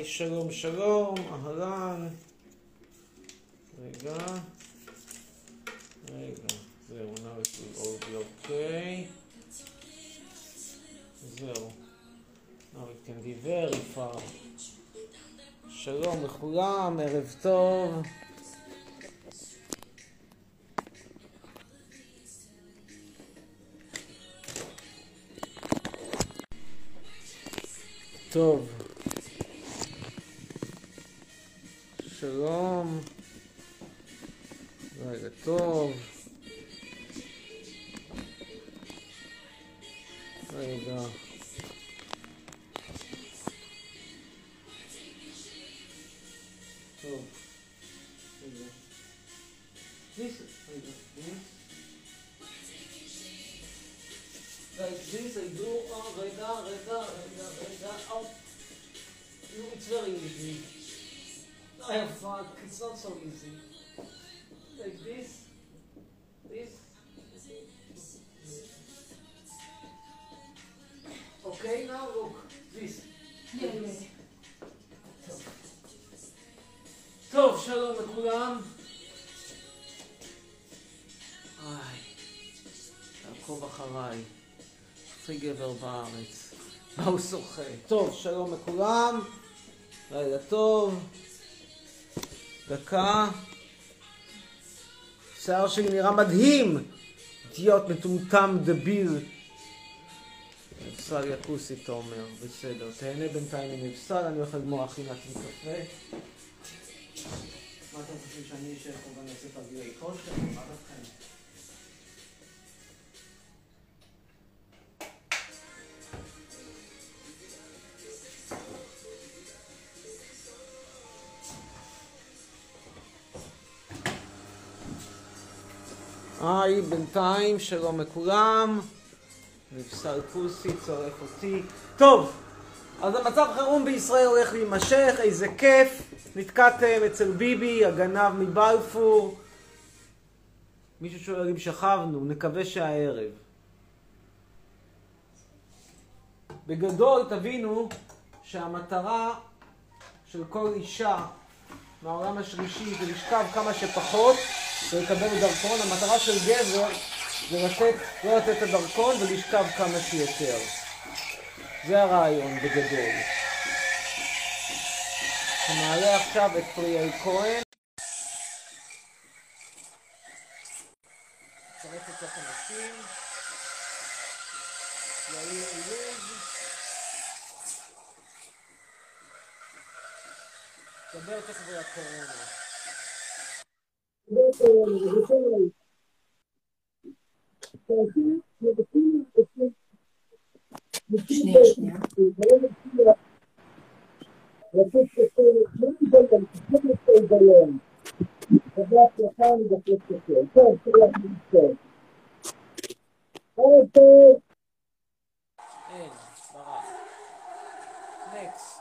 היי, שלום, שלום, אהלן. רגע. רגע, זהו, will all be okay. זהו. can be very far. שלום לכולם, ערב. טוב. הכי גבר בארץ. מה הוא שוחה? טוב, שלום לכולם. לילה טוב. דקה. שיער שלי נראה מדהים! אידיוט מטומטם דביל. נפסל יקוסי, אתה אומר. בסדר, תהנה בינתיים מנפסל, אני הולך לגמור מעט עם קפה. מה אתם חושבים שאני אשב פה ואני אעשה תרגילי כושר? מה דעתכם? היי, בינתיים, שלום לכולם. נפסל פוסי, צורף אותי. טוב, אז המצב חירום בישראל הולך להימשך, איזה כיף. נתקעתם אצל ביבי, הגנב מבלפור. מישהו שואל אם שכבנו, נקווה שהערב. בגדול תבינו שהמטרה של כל אישה מהעולם השלישי זה לשכב כמה שפחות ולקבל דרכון. המטרה של גבר זה לתת, לא לתת את הדרכון ולשכב כמה שיותר. זה הרעיון בגדול. נעלה עכשיו את פריאל כהן. נצרף סוף הנשים. יאיר אילוז. דבר תכף על הקורונה. שנייה, שנייה. אין, ברח. נקסט.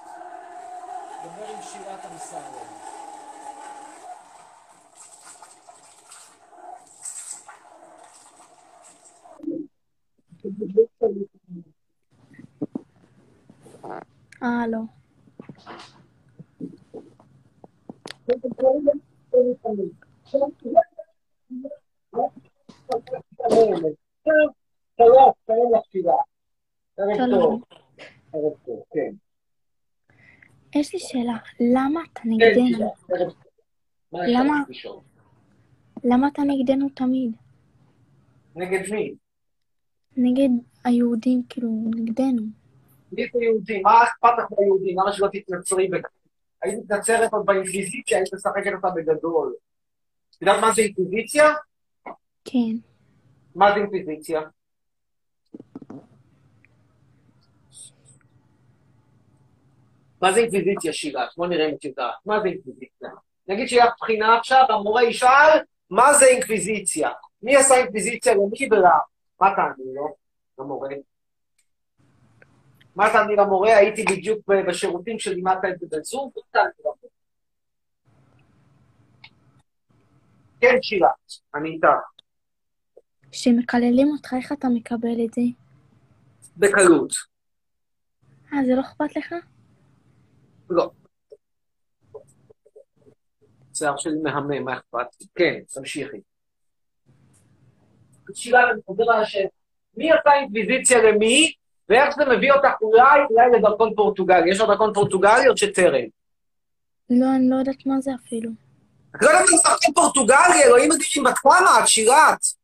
דבר עם שירת אמסלם. אה, לא. שלום, שלום לך שירה. ערב שלום. טוב. ערב טוב, כן. יש לי שאלה, למה אתה נגדנו? למה? למה אתה נגדנו תמיד? נגד מי? נגד היהודים, כאילו, נגדנו. מי זה יהודי? מה אכפת לך ביהודים? למה שלא תתנצרי בכך? היית מתנצרת עוד באינקוויזיציה, היית משחקת אותה בגדול. את יודעת מה זה אינקוויזיציה? כן. מה זה אינקוויזיציה? מה זה אינקוויזיציה, שירה? בוא נראה אם את יודעת. מה זה אינקוויזיציה? נגיד שיהיה בחינה עכשיו, המורה ישאל, מה זה אינקוויזיציה? מי עשה אינקוויזיציה למי ולמה? מה תעני לו, למורה? מה תעני למורה? הייתי בדיוק בשירותים שלימדת את זה בזום, למורה? כן, שירה, אני איתך. כשמקללים אותך, איך אתה מקבל את זה? בקלות. אה, זה לא אכפת לך? לא. שיער שלי מהמם, מה אכפת לי? כן, תמשיכי. שאלה, אני חוזר על השאלה. מי עשה אינקוויזיציה למי, ואיך זה מביא אותך אולי, אולי לדרכון פורטוגלי. יש לך דרכון פורטוגלי או שטרם? לא, אני לא יודעת מה זה אפילו. את לא יודעת זה דרכון פורטוגלי, אלוהים אדירים, בת כמה את, שירת?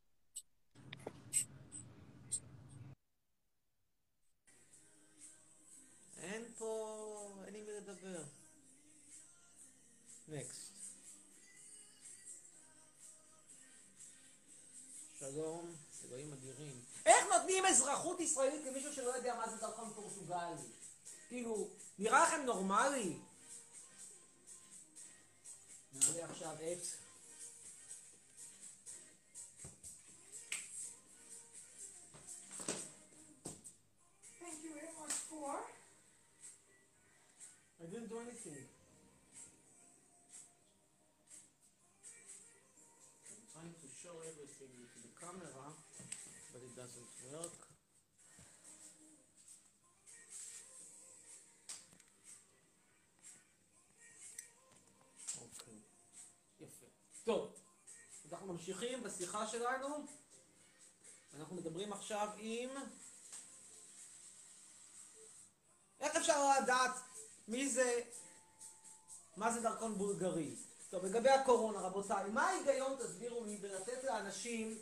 איך נותנים אזרחות ישראלית למישהו שלא יודע מה זה דרכון פורטוגלי? כאילו, נראה לכם נורמלי? נעלה עכשיו את... Thank you very much for. I didn't do anything. I'm trying to show everything to the camera, but it doesn't work. אוקיי, יפה. טוב, אנחנו ממשיכים בשיחה שלנו. אנחנו מדברים עכשיו עם... איך אפשר לדעת מי זה, מה זה דרכון בולגרי? טוב, לגבי הקורונה, רבותיי, מה ההיגיון, תסבירו לי, בלתת לאנשים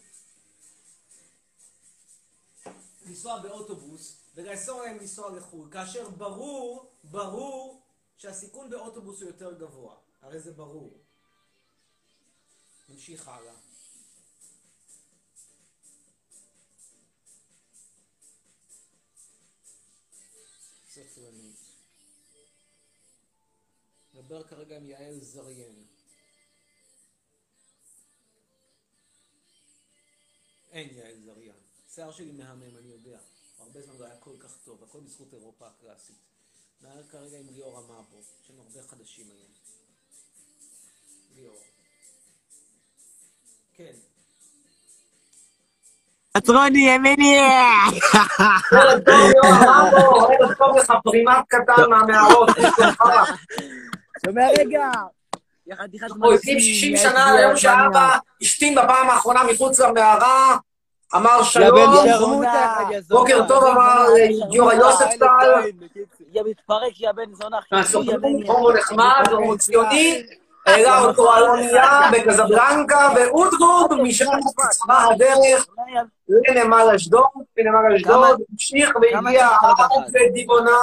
לנסוע באוטובוס ולאסור להם לנסוע לחו"ל, כאשר ברור, ברור שהסיכון באוטובוס הוא יותר גבוה. הרי זה ברור. נמשיך הלאה. ספרנית. נדבר כרגע עם יעל זריאן. אין יעל זריאן. שיער שלי מהמם, אני יודע. הרבה זמן לא היה כל כך טוב, הכל בזכות אירופה הקלאסית. נער כרגע עם ליאור המאבו, יש לנו הרבה חדשים היום. ליאור. כן. ימיני! מהמערות, יש לך. שומע רגע! אנחנו יושבים 60 שנה ליום שאבא השתין בפעם האחרונה מחוץ למערה, אמר שלום! בוקר טוב אמר גיורא יוספטל, יא מתפרק, יא בן זונה. הומו נחמד, הומו ציוני, העלה אותו על אונייה בקזבלנקה, ואודרוב משם קצרה הדרך לנמל אשדוד, לנמל אשדוד, המשיך והגיע עד לדיבונה,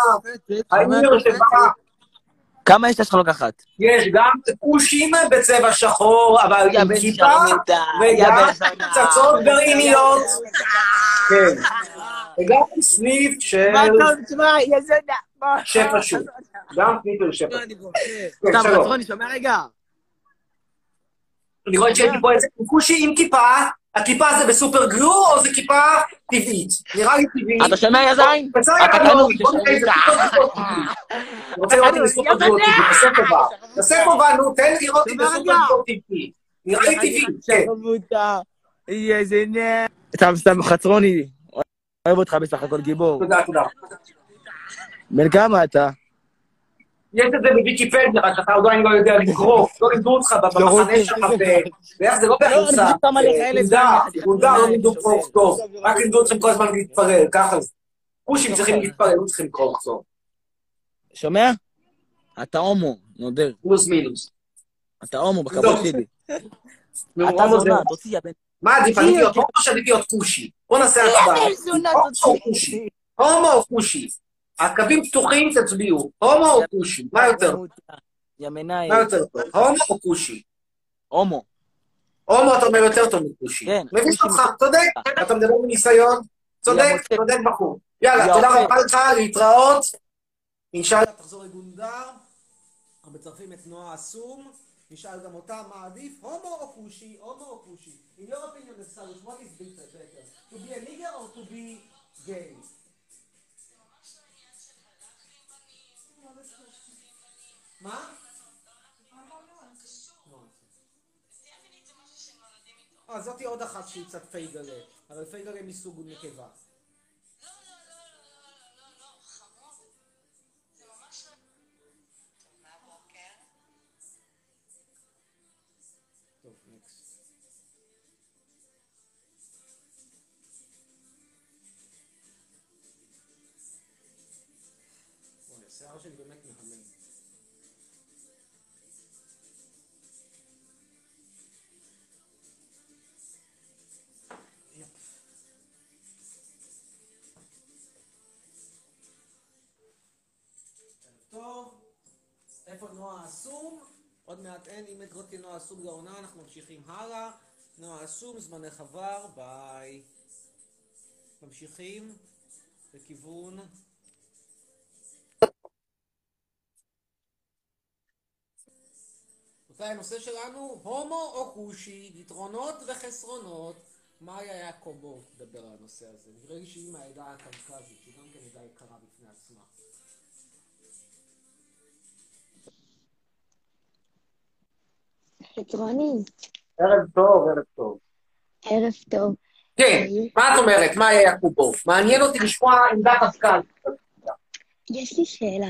העיר שבה כמה יש לך לקחת? יש גם כושים בצבע שחור, אבל עם כיפה, וגם! פצצות גרעיניות. כן. וגם סניף של מה טוב, תשמע, יא זונה! שפע שוק. גם סניף של שפע שוק. כן, סתם, שלום. חצרוני, שומע רגע? אני רואה שיש לי פה איזה כושי עם כיפה, הכיפה זה בסופר גלו או זה כיפה טבעית? נראה לי טבעית. אתה שומע, יא זין? אתה לא, איזה גלו טבעי. אני רוצה לראות אם זה סופר גלו טבעי, תעשה טובה. תעשה טובה, נו, תן לי לראות אם זה סופר. גלו טבעי. נראה לי טבעי, כן. יא זונה! סתם, סתם, חצרוני. אוהב אותך בסך הכל גיבור. תודה, תודה. בן כמה אתה? יש את זה בוויקיפדיה, רק אתה עדיין לא יודע לקרוא, לא לימדו אותך במחנה שלך, ואיך זה לא לא, אני אלף גונדה, זין. גונדה לא לימדו קרוא וכתוב, רק לימדו אתכם כל הזמן להתפרל, ככה זה. כושים צריכים להתפרל, לא צריכים קרוא וכתוב, שומע? אתה הומו, נודר. פלוס מינוס. אתה הומו, בכבוד לא. שלי. אתה הומו זונה, תוציא יא בן... מה עדיף, עדיף להיות הומו או שעדיף להיות כושי? בוא נעשה הצבעה. בן זונה, הומו או. כושי? הקווים פתוחים, תצביעו. הומו או כושי? מה יותר? יא מנאי. מה יותר טוב? הומו או כושי? הומו. הומו אתה אומר יותר טוב מכושי. כן, מבין אותך, צודק, אתה מדבר מניסיון, צודק. צודק בחור. יאללה, יא תודה. רבה לך, להתראות. אינשאללה. תחזור לגונדר, מצרפים את נועה אסום, נשאל גם אותה מה עדיף, הומו או כושי, הומו או כושי. In your opinion, Cyrus, what is better, better? To be a nigger or to be gay? מה? אה, זאתי עוד אחת שהיא קצת פייגלה, אבל פייגלה מסוג נקבה. נועה אסום? עוד מעט אין, אם את תהיה נועה אסום לעונה, אנחנו ממשיכים הלאה. נועה אסום, זמנך עבר, ביי. ממשיכים לכיוון... רבותיי, הנושא שלנו, הומו או כושי, יתרונות וחסרונות. מאיה יעקובו תדבר על הנושא הזה. נראה לי שהיא מהעדה הקווקזית, שהיא גם כן עדה יקרה בפני עצמה. חצרוני, ערב טוב, ערב טוב. ערב טוב. כן, מה את אומרת? מה היה יעקובוב? מעניין אותי לשמוע עמדת מפכ"ל. יש לי שאלה.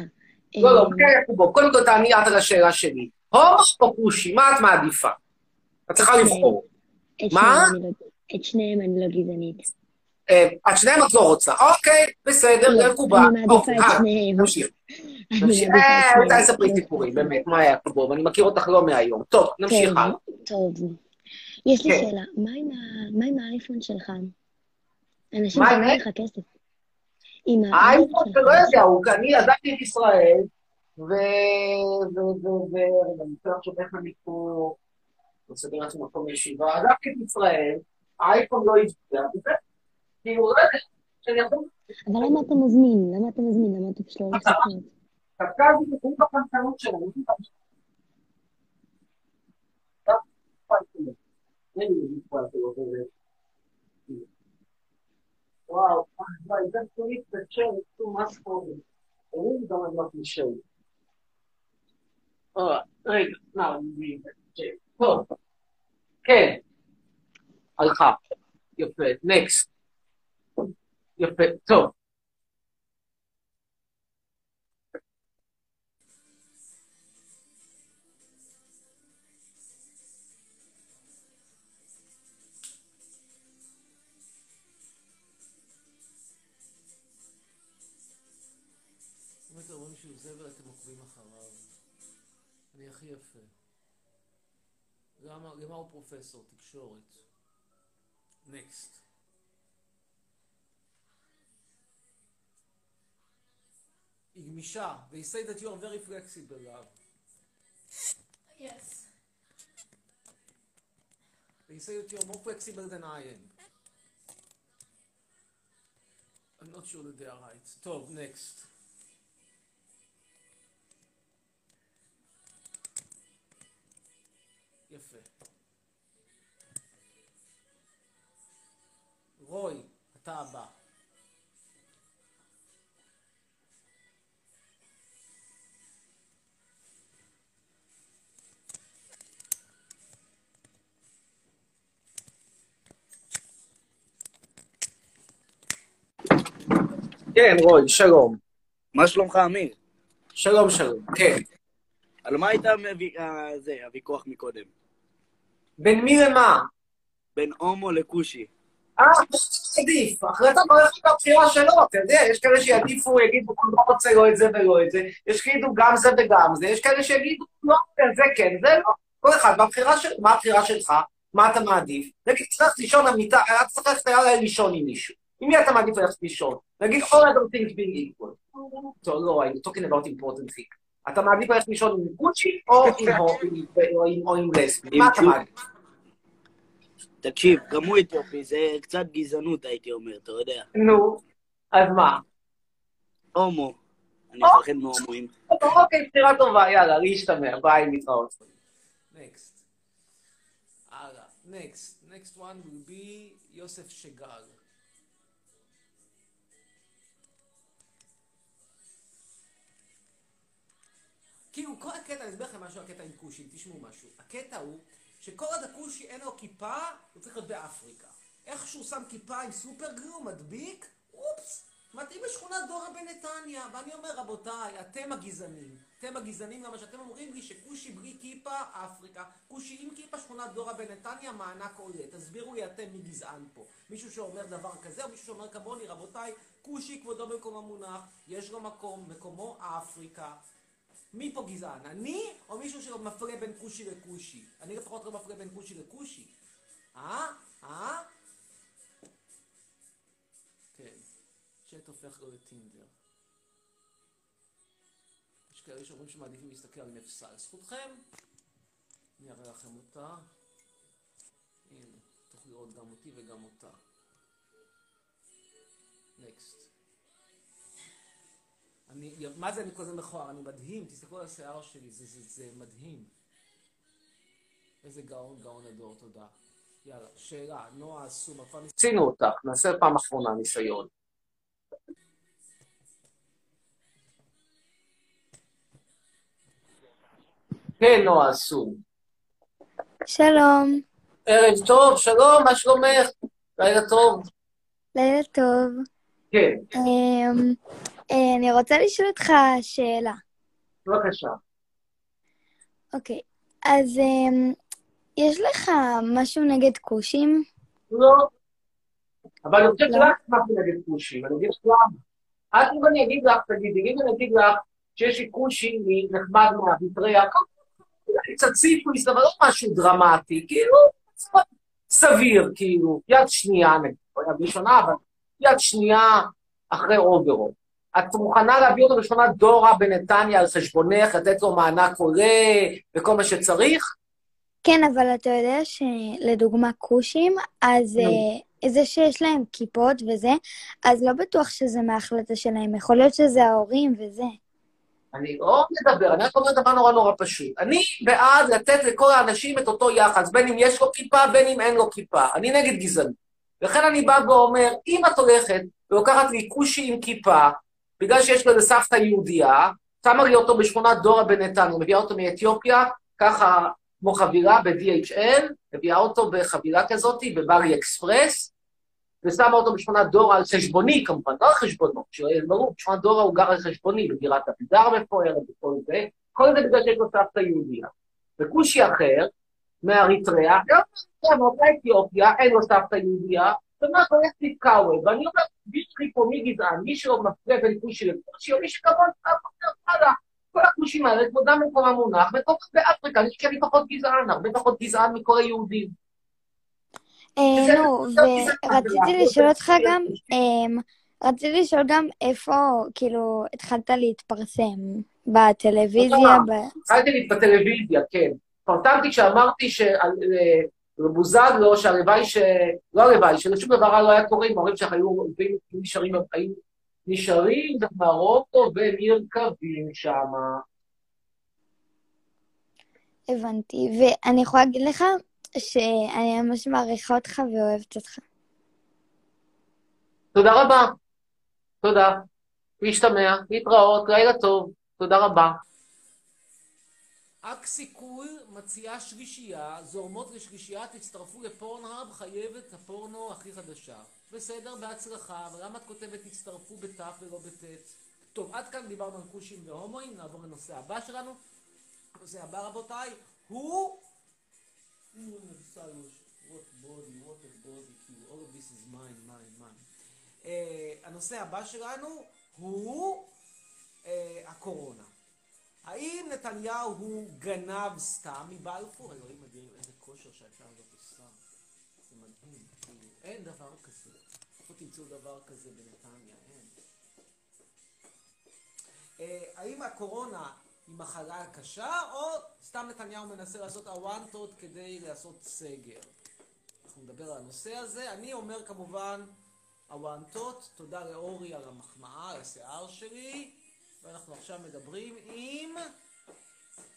לא, לא, אה, כן, יעקובוב. קודם כל תעני את על השאלה שלי. הומו או כושי? מה את מעדיפה? את צריכה לבחור. את מה? לא- את שניהם אני לא גזענית. אה, את שניהם את לא רוצה. אוקיי, בסדר, לא, זה מקובל. אני מעדיפה אוקיי, את הלאה, שניהם. אל שניהם. תספרי סיפורים, באמת, מה היה יעקובוב? אני מכיר אותך לא מהיום. טוב, נמשיך הלאה. טוב. יש לי כן. שאלה, מה עם האייפון שלך? אנשים מה? לך כסף. עם האייפון שלך. שלא יודע, הוא, אני עזבתי את ישראל, ו... ו... ו... ו... אני רוצה לחשוב איך אני פה... מסדר לעצמי מקום ישיבה, עזבתי את ישראל, האייפון לא הצביע, וזה, כאילו, לא יודע, שאני יכול... אבל למה אתה מזמין? למה אתה מזמין? למה אתה פשוט לא הולך דווקא זה מבין בפנקנות שלנו. וואו, וואי, זה פוליט בצ'ר, too much for me. I really don't have nothing to show you. אה, רגע, נא. טוב, כן. הלכה. יפה, נקסט. יפה, טוב. למה למה הוא פרופסור? תקשורת. נקסט. היא גמישה. They say that you are very flexible, love. Yes. They say that you are more flexible than I am. I'm not sure that they are right. טוב, next. יפה. רוי, אתה הבא. כן, רוי, שלום. מה שלומך, אמיר? שלום, שלום. כן. על מה הייתה אה, זה, הוויכוח מקודם? בין מי למה? בין הומו לכושי. אה, עדיף. החלטה מערכת הבחירה שלו, אתה יודע, יש כאלה שיעדיפו, יגידו, לא רוצה לא את זה ולא את זה, יש שיגידו גם זה וגם זה, יש כאלה שיגידו, לא, זה כן, זה לא. כל אחד. מה הבחירה שלך? מה אתה מעדיף? נגיד, צריך לישון מיטה, אתה צריך ללכת לילה לישון עם מישהו. עם מי אתה מעדיף ללכת לישון? נגיד, all other things being equal. טוב, לא, I'm talking about important thing. אתה מעדיף ללכת לישון עם גוצ'י או עם לסבי? מה אתה מעדיף? תקשיב, גם הוא אתיופי, זה קצת גזענות, הייתי אומר, אתה יודע. נו, אז מה? הומו. אני. מפחד מהומואים. אוקיי, בחירה טובה, יאללה, להשתמע, ביי, נתראות. Next. הלאה. Next. Next one will be יוסף שגל. כאילו, כל הקטע, אני אסביר לכם משהו על הקטע עם כושי, תשמעו משהו. הקטע הוא עוד הכושי אין לו כיפה, הוא צריך להיות באפריקה. איך שהוא שם כיפה עם סופר גלו, מדביק, אופס, מתאים לשכונת דורה בנתניה. ואני אומר, רבותיי, אתם הגזענים. אתם הגזענים, למה שאתם אומרים לי שכושי בלי כיפה, אפריקה. כושי עם כיפה, שכונת דורה בנתניה, מענק עולה. תסבירו לי אתם מי גזען פה. מישהו שאומר דבר כזה, או מישהו שאומר כמוני, רבותיי, כושי כבודו במקום המונח, יש לו מקום, מקומו אפריקה. מי פה גזען? אני, או מישהו שמפרה בין כושי לכושי? אני לפחות לא מפרה בין כושי לכושי. אה? אה? כן. צ'אט הופך לו לטינדר. יש כאלה שאומרים שמעדיפים להסתכל על נפסל. זכותכם. אני אראה לכם אותה. הנה, תוכלו לראות גם אותי וגם אותה. נקסט. אני, מה זה אני כזה מכוער? אני מדהים, תסתכלו על השיער שלי, זה, זה, זה מדהים. איזה גאון, גאון הדור, תודה. יאללה, שאלה, נועה אסומה, כבר. עשינו אותך, נעשה פעם אחרונה ניסיון. כן, נועה אסום. שלום, ערב טוב, שלום, מה שלומך? לילה טוב. לילה טוב. כן, אמ, אני רוצה לשאול אותך שאלה. בבקשה. אוקיי, אז אמ, יש לך משהו נגד כושים? לא. אבל אני חושב לא. שלך משהו נגד כושים, אני אגיד לך למה. עד אם אני אגיד לך, תגידי, אם אני אגיד לך שיש לי כושי נחמד מאריתריאה, קצת סיפוס, אבל לא משהו דרמטי, כאילו, סביר, כאילו, יד שנייה, נגיד, לא יד ראשונה, אבל יד שנייה אחרי אוברול. את מוכנה להביא אותו בשכונת דורה בנתניה על חשבונך, לתת לו מענק עולה וכל מה שצריך? כן, אבל אתה יודע שלדוגמה כושים, אז נו. אה, זה שיש להם כיפות וזה, אז לא בטוח שזה מההחלטה שלהם, יכול להיות שזה ההורים וזה. אני לא מדבר, אני רק אומר דבר נורא נורא פשוט. אני בעד לתת לכל האנשים את אותו יחס, בין אם יש לו כיפה, בין אם אין לו כיפה. אני נגד גזענות. לכן אני בא ואומר, אם את הולכת ולוקחת לי כושי עם כיפה, בגלל שיש לו סבתא יהודייה, שמה לי אותו בשכונת דורה בנתניה, מביאה אותו מאתיופיה, ככה כמו חבילה ב-DHL, מביאה אותו בחבילה כזאת, בברי אקספרס, ושמה אותו בשכונת דורה על חשבוני כמובן, לא על חשבונו, שיהיה ברור, בשכונת דורה הוא גר על חשבוני, בדירת אבידר מפוארת וכל זה, כל זה בגלל שיש לו סבתא יהודייה. וכושי אחר, מאריתריאה, גם מאותה אתיופיה, אין לו סבתא יהודייה, ומה הולך להתקאווה, ואני אומר, מי שלי פה מי גזען, מי שלא מפריע בין כושי לכושי, או מי שכמובן, וואלה, כל הכושים האלה, כבודם במקום המונח, באפריקה, חושב שאני פחות גזען, הרבה פחות גזען מכל היהודים. אה, נו, גזען, ורציתי לשאול אותך גם, אמ, רציתי לשאול גם איפה, כאילו, התחלת להתפרסם? בטלוויזיה? התחלתי בטלוויזיה, כן. פרטמתי כשאמרתי שעל אה, בוזגלו, שהלוואי ש... לא הלוואי, ששום דבר רע לא היה קורה אם ההורים שלך היו נשארים, היו נשארים במרוקו ונרקבים שם. הבנתי, ואני יכולה להגיד לך שאני ממש מעריכה אותך ואוהבת אותך. תודה רבה. תודה. להשתמע, להתראות, לילה טוב. תודה רבה. אקסיקול מציעה שלישייה, זורמות לשלישייה, תצטרפו לפורנהאב, חייבת הפורנו הכי חדשה. בסדר, בהצלחה, אבל למה את כותבת תצטרפו בת' ולא בט'? טוב, עד כאן דיברנו על כושים והומואים, נעבור לנושא הבא שלנו. הנושא הבא, רבותיי, הוא... אה, הנושא הבא שלנו הוא אה, הקורונה. האם נתניהו הוא גנב סתם מבלפור? אלוהים מדהים, איזה כושר שהייתה הזאת עושה. זה מדהים, כאילו, אין דבר כזה. איפה תמצאו דבר כזה בנתניה? אין. אה, האם הקורונה היא מחלה קשה, או סתם נתניהו מנסה לעשות הוואנטות כדי לעשות סגר? אנחנו נדבר על הנושא הזה. אני אומר כמובן הוואנטות, תודה לאורי על המחמאה, על השיער שלי. ואנחנו עכשיו מדברים עם...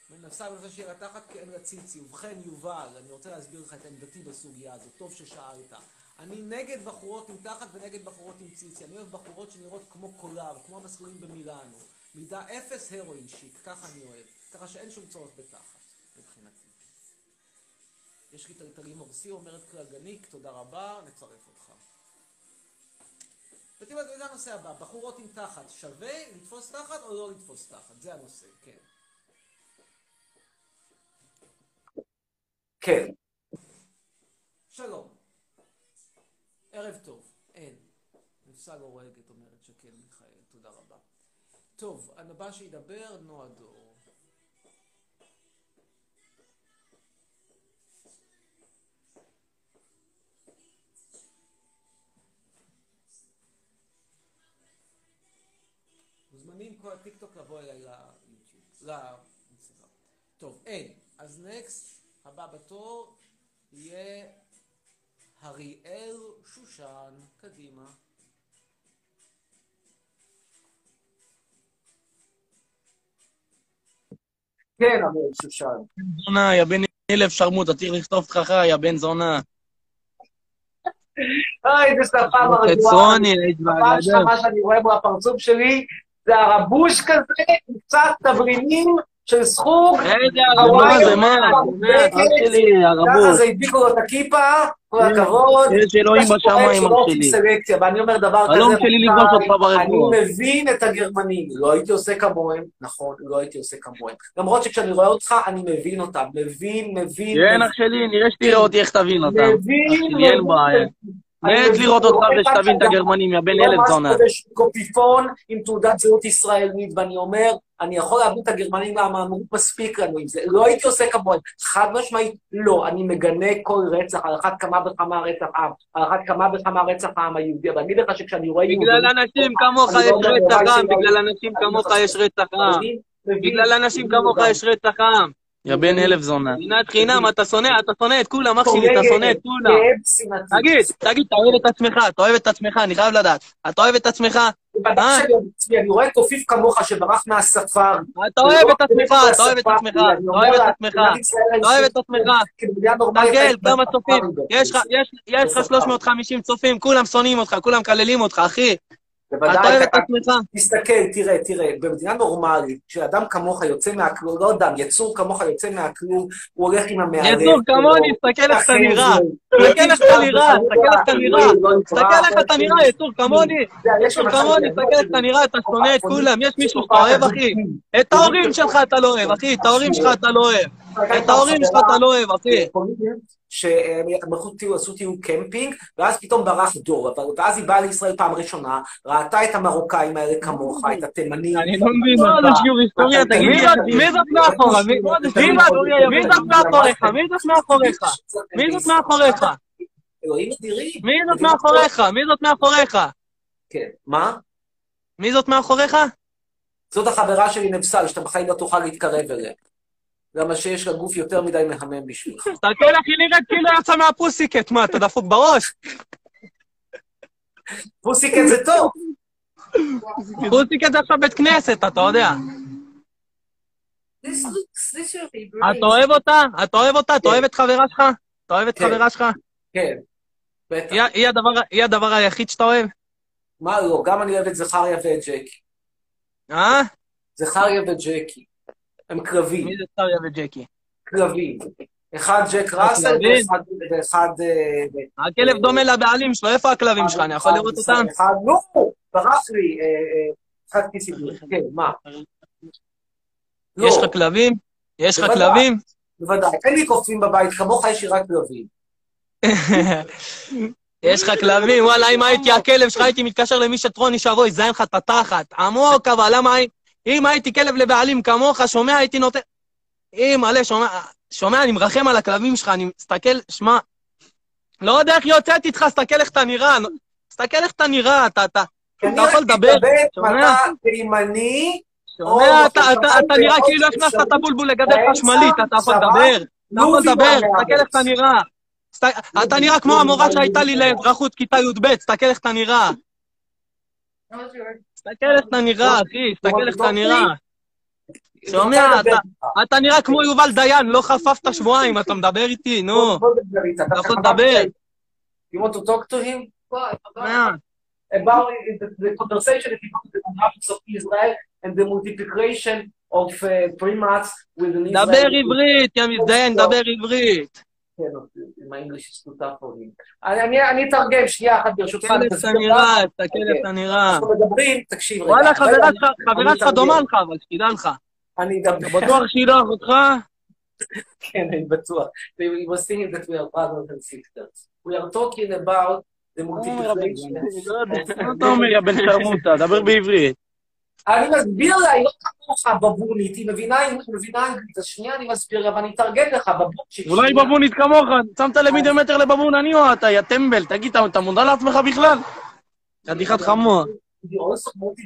מנסה בנושא לתחת כי אין רציצי. ובכן, יובל, אני רוצה להסביר לך את עמדתי בסוגיה הזאת. טוב ששאלת. אני נגד בחורות עם תחת ונגד בחורות עם ציצי. אני אוהב בחורות שנראות כמו קולר, כמו המסלולים במילאנו. מידה אפס הרואין שיק, ככה אני אוהב. ככה שאין שום צורך בתחת, מבחינתי. יש לי טלטלים הורסי, אומרת קרגניק, תודה רבה, נצרף אותך. ותראה, זה הנושא הבא, בחורות עם תחת, שווה לתפוס תחת או לא לתפוס תחת? זה הנושא, כן. כן. שלום. ערב טוב. אין. נפסל הורגת, אומרת שקד מיכאל. תודה רבה. טוב, הבא שידבר, נועה דור. מוזמנים כל הטיקטוק לבוא אליי ליוטיוב, לאינסטגרם. טוב, אין. אז נקסט, הבא בתור יהיה אריאל שושן. קדימה. כן, אמיר שושן. זונה, יא בן אלף שרמוטה, צריך לכתוב תככה, יא בן זונה. אוי, זה שפה מרגועה. חצרוני, היית פעם בהגדה. ראשונה שאני רואה בפרצוף שלי, זה הרבוש כזה, עם קצת תבלינים של סחוג. איזה הרבוש, זה מה? ככה. זה הדביקו לו את הכיפה, כל הכבוד. יש אלוהים בשמיים, אח שלי. סלקציה, ואני אומר דבר כזה, חלום שלי לפגוש אותך ברחוב. אני מבין את הגרמנים, לא הייתי עושה כמוהם, נכון, לא הייתי עושה כמוהם. למרות שכשאני רואה אותך, אני מבין אותם, מבין, מבין. כן, אח שלי, נראה שתראה אותי איך תבין אותם. מבין, בעיה. מת לראות אותך ושתבין את הגרמנים, יא בן אלף זונה. לא ממש קופיפון עם תעודת זהות ישראלית, ואני אומר, אני יכול להבין את הגרמנים למה אמרו מספיק לנו עם זה. לא הייתי עושה כמוהם. חד משמעית, לא. אני מגנה כל רצח, על אחת כמה וכמה רצח עם, על אחת כמה וכמה רצח העם היהודי. אבל אני אגיד לך שכשאני רואה בגלל אנשים כמוך יש לא רצח עם, בגלל אנשים כמוך יש רצח עם. בגלל אנשים כמוך. יש רצח עם. יא בן אלף זונה. שנאת חינם, אתה שונא, אתה שונא את כולם, אח שלי, אתה שונא את כולם. תגיד, תגיד, אתה אוהב את עצמך, אתה אוהב את עצמך, אני חייב לדעת. אתה אוהב את עצמך, אה? אני רואה קופיף כמוך שברח מהספר. אתה אוהב את עצמך, אתה אוהב את עצמך, אתה אוהב את עצמך, אתה אוהב את עצמך. תסתכל, כמה צופים, יש לך- יש- יש לך 350 צופים, כולם שונאים אותך, כולם מקללים אותך, אחי. אתה אוהב את עצמך. תסתכל, תראה, תראה, במדינה נורמלית, כשאדם כמוך יוצא מהכלום, לא יודע, יצור כמוך יוצא מהכלום, הוא הולך עם המערב. יצור כמוני, תסתכל איך אתה נראה. תסתכל איך אתה נראה, תסתכל איך אתה נראה. תסתכל איך אתה נראה, יצור כמוני. יצור כמוני, תסתכל איך אתה נראה, אתה שונא את כולם. יש מישהו שאתה אוהב, אחי? את ההורים שלך אתה לא אוהב, אחי. את ההורים שלך אתה לא אוהב. את ההורים שלך אתה לא אוהב, אחי. שהם הלכו טיול, עשו טיול קמפינג, ואז פתאום ברח דור, ואז היא באה לישראל פעם ראשונה, ראתה את המרוקאים האלה כמוך, את התימנים. אני לא מבין. לא, שיעור היסטוריה, תגיד לי, מי זאת זאת מי זאת מאחוריך? מי זאת מאחוריך? מי זאת מאחוריך? אלוהים אדירים. מי זאת מאחוריך? מי זאת מאחוריך? כן. מה? מי זאת מאחוריך? זאת החברה שלי נבסל, שאתה בחיים לא תוכל להתקרב אליה. למה שיש לה גוף יותר מדי מהמם בשבילך. תסתכל איך היא נראית כאילו יצא מהפוסיקט, מה, אתה דפוק בראש? פוסיקט זה טוב. פוסיקט זה עכשיו בית כנסת, אתה יודע. אתה אוהב אותה? אתה אוהב אותה? אתה אוהב את חברה שלך? אתה אוהב את כן. חברה שלך? כן. בטח. היא הדבר היחיד שאתה אוהב? מה לא? גם אני אוהב את זכריה ואת ג'קי. אה? זכריה וג'קי. הם קרבים. מי זה סריה וג'קי? קרבים. אחד ג'ק ראסל? ואחד... אה, הכלב דומה לבעלים שלו, איפה הכלבים שלך? אני יכול לראות אותם? אחד, נו, ברח לי. אה, אה, אחד כיסידור. כן, מה? לא, יש לך כלבים? יש לך. כלבים? בוודאי. אין לי קופים בבית, כמוך יש לי רק כלבים. יש לך כלבים? וואלה, אם הייתי הכלב שלך, הייתי מתקשר למי שטרוני שבוי, יזיין לך את התחת. עמוק, אבל למה... אם הייתי כלב לבעלים כמוך, שומע, הייתי נותן... אם מלא, שומע, שומע, אני מרחם על הכלבים שלך, אני מסתכל, שמע, לא יודע איך יוצאת איתך, סתכל איך אתה נראה, סתכל איך אתה נראה, אתה, אתה, אתה יכול לדבר, שומע? אתה תימני, שומע, אתה, אתה, אתה נראה כאילו הכנסת את הבולבול לגדל חשמלית, אתה יכול לדבר, אתה יכול לדבר, תסתכל איך אתה נראה. אתה נראה כמו המורה שהייתה לי לאזרחות כיתה י"ב, תסתכל איך אתה נראה. תסתכל איך אתה נראה, אחי, תסתכל איך אתה נראה. שומע, אתה- נראה כמו יובל דיין, לא חפפת שבועיים, אתה מדבר איתי, נו. אתה יכול לדבר. You want to talk to him? About the, conversation about the demographics of Israel and the multiplication of uh, primates with an דבר עברית, יא מזדיין, דבר עברית. כן, עם האנגליש שטוטה פונים. אני אתרגם, שנייה אחת ברשותך. תסתכל אני איך אתה אסביר נראה, לך. תסתכל איך אתה נראה. אנחנו מדברים, תקשיב רגע. וואלה, חברה שלך- דומה. לך, אבל שתדע לך. אני אדבר. אתה בטוח שהיא לא אחותך? כן, אני בטוח. We were thinking that we are brothers and sisters. We are talking about the multiplication. מה אתה אומר, יא בן שרמוטה? דבר בעברית. אני מסביר לה, היא לא כמוך בבונית, היא מבינה היא מבינה אנגלית, אז שנייה אני מסביר לה, ואני אתרגם לך בבונית. אולי היא בבונית כמוך, שמת למילימטר לבבון, אני או אתה, יא טמבל. תגיד, אתה- מודע לעצמך בכלל? חתיכת חמור.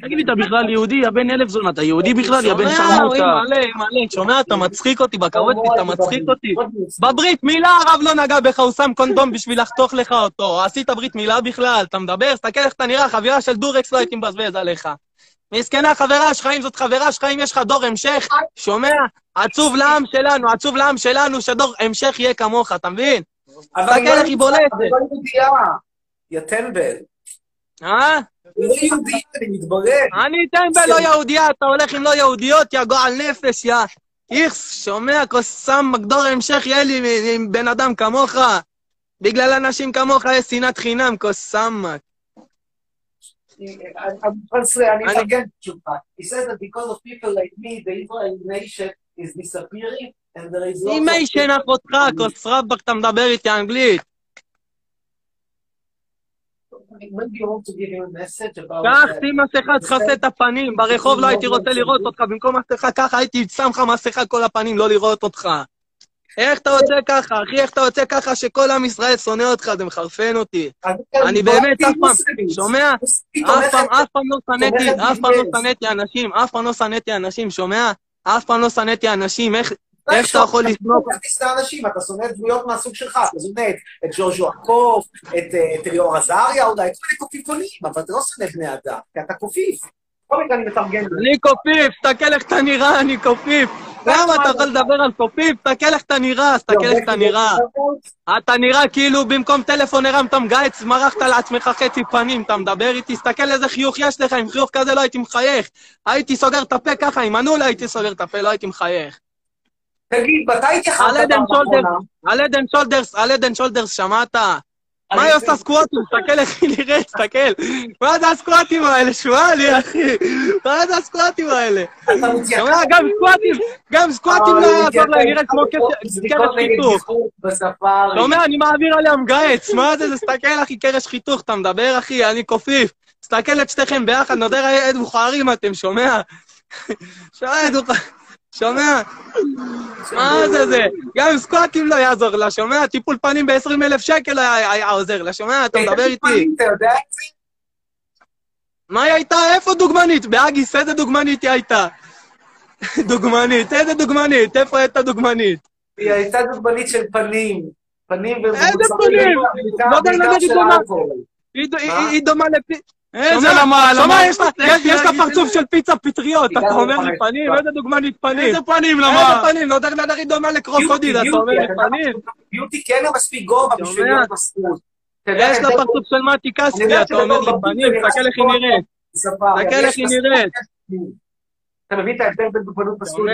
תגיד לי, אתה בכלל יהודי, יא בן אלף זונה, אתה יהודי בכלל, יא בן שומע, שרמוטה. מלא, מלא, שומע, אתה מצחיק אותי, בכבוד שלי, אתה מצחיק אותי. בברית מילה הרב לא נגע בך, הוא שם קונדום בשביל לחתוך לך אותו. עשית ברית מילה בכלל, אתה מדבר, תסתכל איך אתה נראה, חבירה של דורקס לא הייתי מבזבז עליך. מסכנה חברה שלך, אם זאת חברה שלך, אם יש לך דור המשך, שומע? עצוב לעם שלנו, עצוב לעם שלנו, שדור המשך יהיה כמוך, אתה מבין? אבל היא לא לא יהודייה, יא טמבל. אה? לא יהודייה, אני מתברר. אני אתן בלא יהודייה, אתה הולך עם לא יהודיות, יא גועל נפש, יא... איכס, שומע, קוסם, דור המשך יהיה לי עם בן אדם כמוך. בגלל אנשים כמוך יש שנאת חינם, קוסאמק. אני אני- אתרגם בשבילך. He says that because of people like me, the Israel nation is disappearing, and there is lots אם of... מי שנח אותך, כוס רבאק, אתה מדבר איתי אנגלית. קח. שים מסכה, תכסה את הפנים. ברחוב לא הייתי רוצה לראות אותך, במקום מסכה ככה הייתי שם לך מסכה כל הפנים, לא לראות אותך. איך אתה יוצא ככה, אחי, איך אתה יוצא ככה שכל עם ישראל שונא אותך, זה מחרפן אותי. אני באמת אף פעם, שומע? אף פעם, אף פעם לא שנאתי, אף פעם לא שנאתי אנשים, אף פעם לא שנאתי אנשים, שומע? אף פעם לא שנאתי אנשים, איך איך אתה יכול לשנוא? אתה תשנא אנשים, אתה שונא דמויות מהסוג שלך, אתה שונא את- את ג'וז'ו הקוף, את אה, את אליאור עזריה אולי, כל מיני קופיפונים, אבל אתה לא שונא בני אדם, כי אתה קופיף. בכל מקרה אני מתרגם. אני קופיף, תסתכל איך אתה נראה, אני קופיף. למה אתה יכול לדבר על קופיף? תסתכל איך אתה נראה, תסתכל איך אתה נראה. אתה נראה כאילו במקום טלפון הרמת מגייץ, מרחת לעצמך חצי פנים, אתה מדבר איתי, תסתכל איזה חיוך יש לך, עם חיוך כזה לא הייתי מחייך. הייתי סוגר את הפה ככה, עם מנעול הייתי סוגר את הפה, לא הייתי מחייך. תגיד, מתי התייחסת פעם אחרונה? על עדן שולדרס, על עדן שולדרס, שמעת? מה היא עושה סקואטים? תסתכל איך היא נראית, תסתכל. מה זה הסקואטים האלה? שועה לי, אחי. מה זה הסקואטים האלה? אתה גם סקואטים, גם סקואטים לא אה, יעזור לה, נראית כמו קרש חיתוך. בספארי. שומע, אני מעביר עליה מגהץ, מה זה, זה, תסתכל, אחי, קרש חיתוך, אתה מדבר, אחי, אני קופיף. תסתכל את שתיכם ביחד, נודר עד בוכרים אתם, שומע? שומע, עד בוכרים, שומע? מה זה זה? גם סקואטים לא יעזור לה, שומע? טיפול פנים ב-20 אלף שקל היה עוזר לה, שומע? אתה מדבר איתי. אתה יודע את זה? מה היא הייתה? איפה דוגמנית? באגיס, איזה דוגמנית היא הייתה? דוגמנית, איזה דוגמנית? איפה הייתה דוגמנית? היא הייתה דוגמנית של פנים. פנים איזה ומוצרים. פנים? בעיקר- לא יודע להגיד של דוגמה. אלכוהול. היא היא- מה? היא דומה לפי... איזה? למה, שומע, למה? יש לה- פרצוף של פיצה פטריות, אתה אומר לא לי פנים. איזה דוגמנית פנים? איזה פנים, איזה למה? פנים? לא יודע היא דומה לקרוקודיל, אתה אומר לי אתה יודע פנים? ביוטי כן לא מספיק גובה בשביל? להיות יודע, יש לה פרצוף של מתי כספי, אתה אומר לי שבבוט פנים, תסתכל איך היא נראה נראית. תסתכל איך היא נראית. אתה מבין את ההבדל בין דוגמנות מסלול?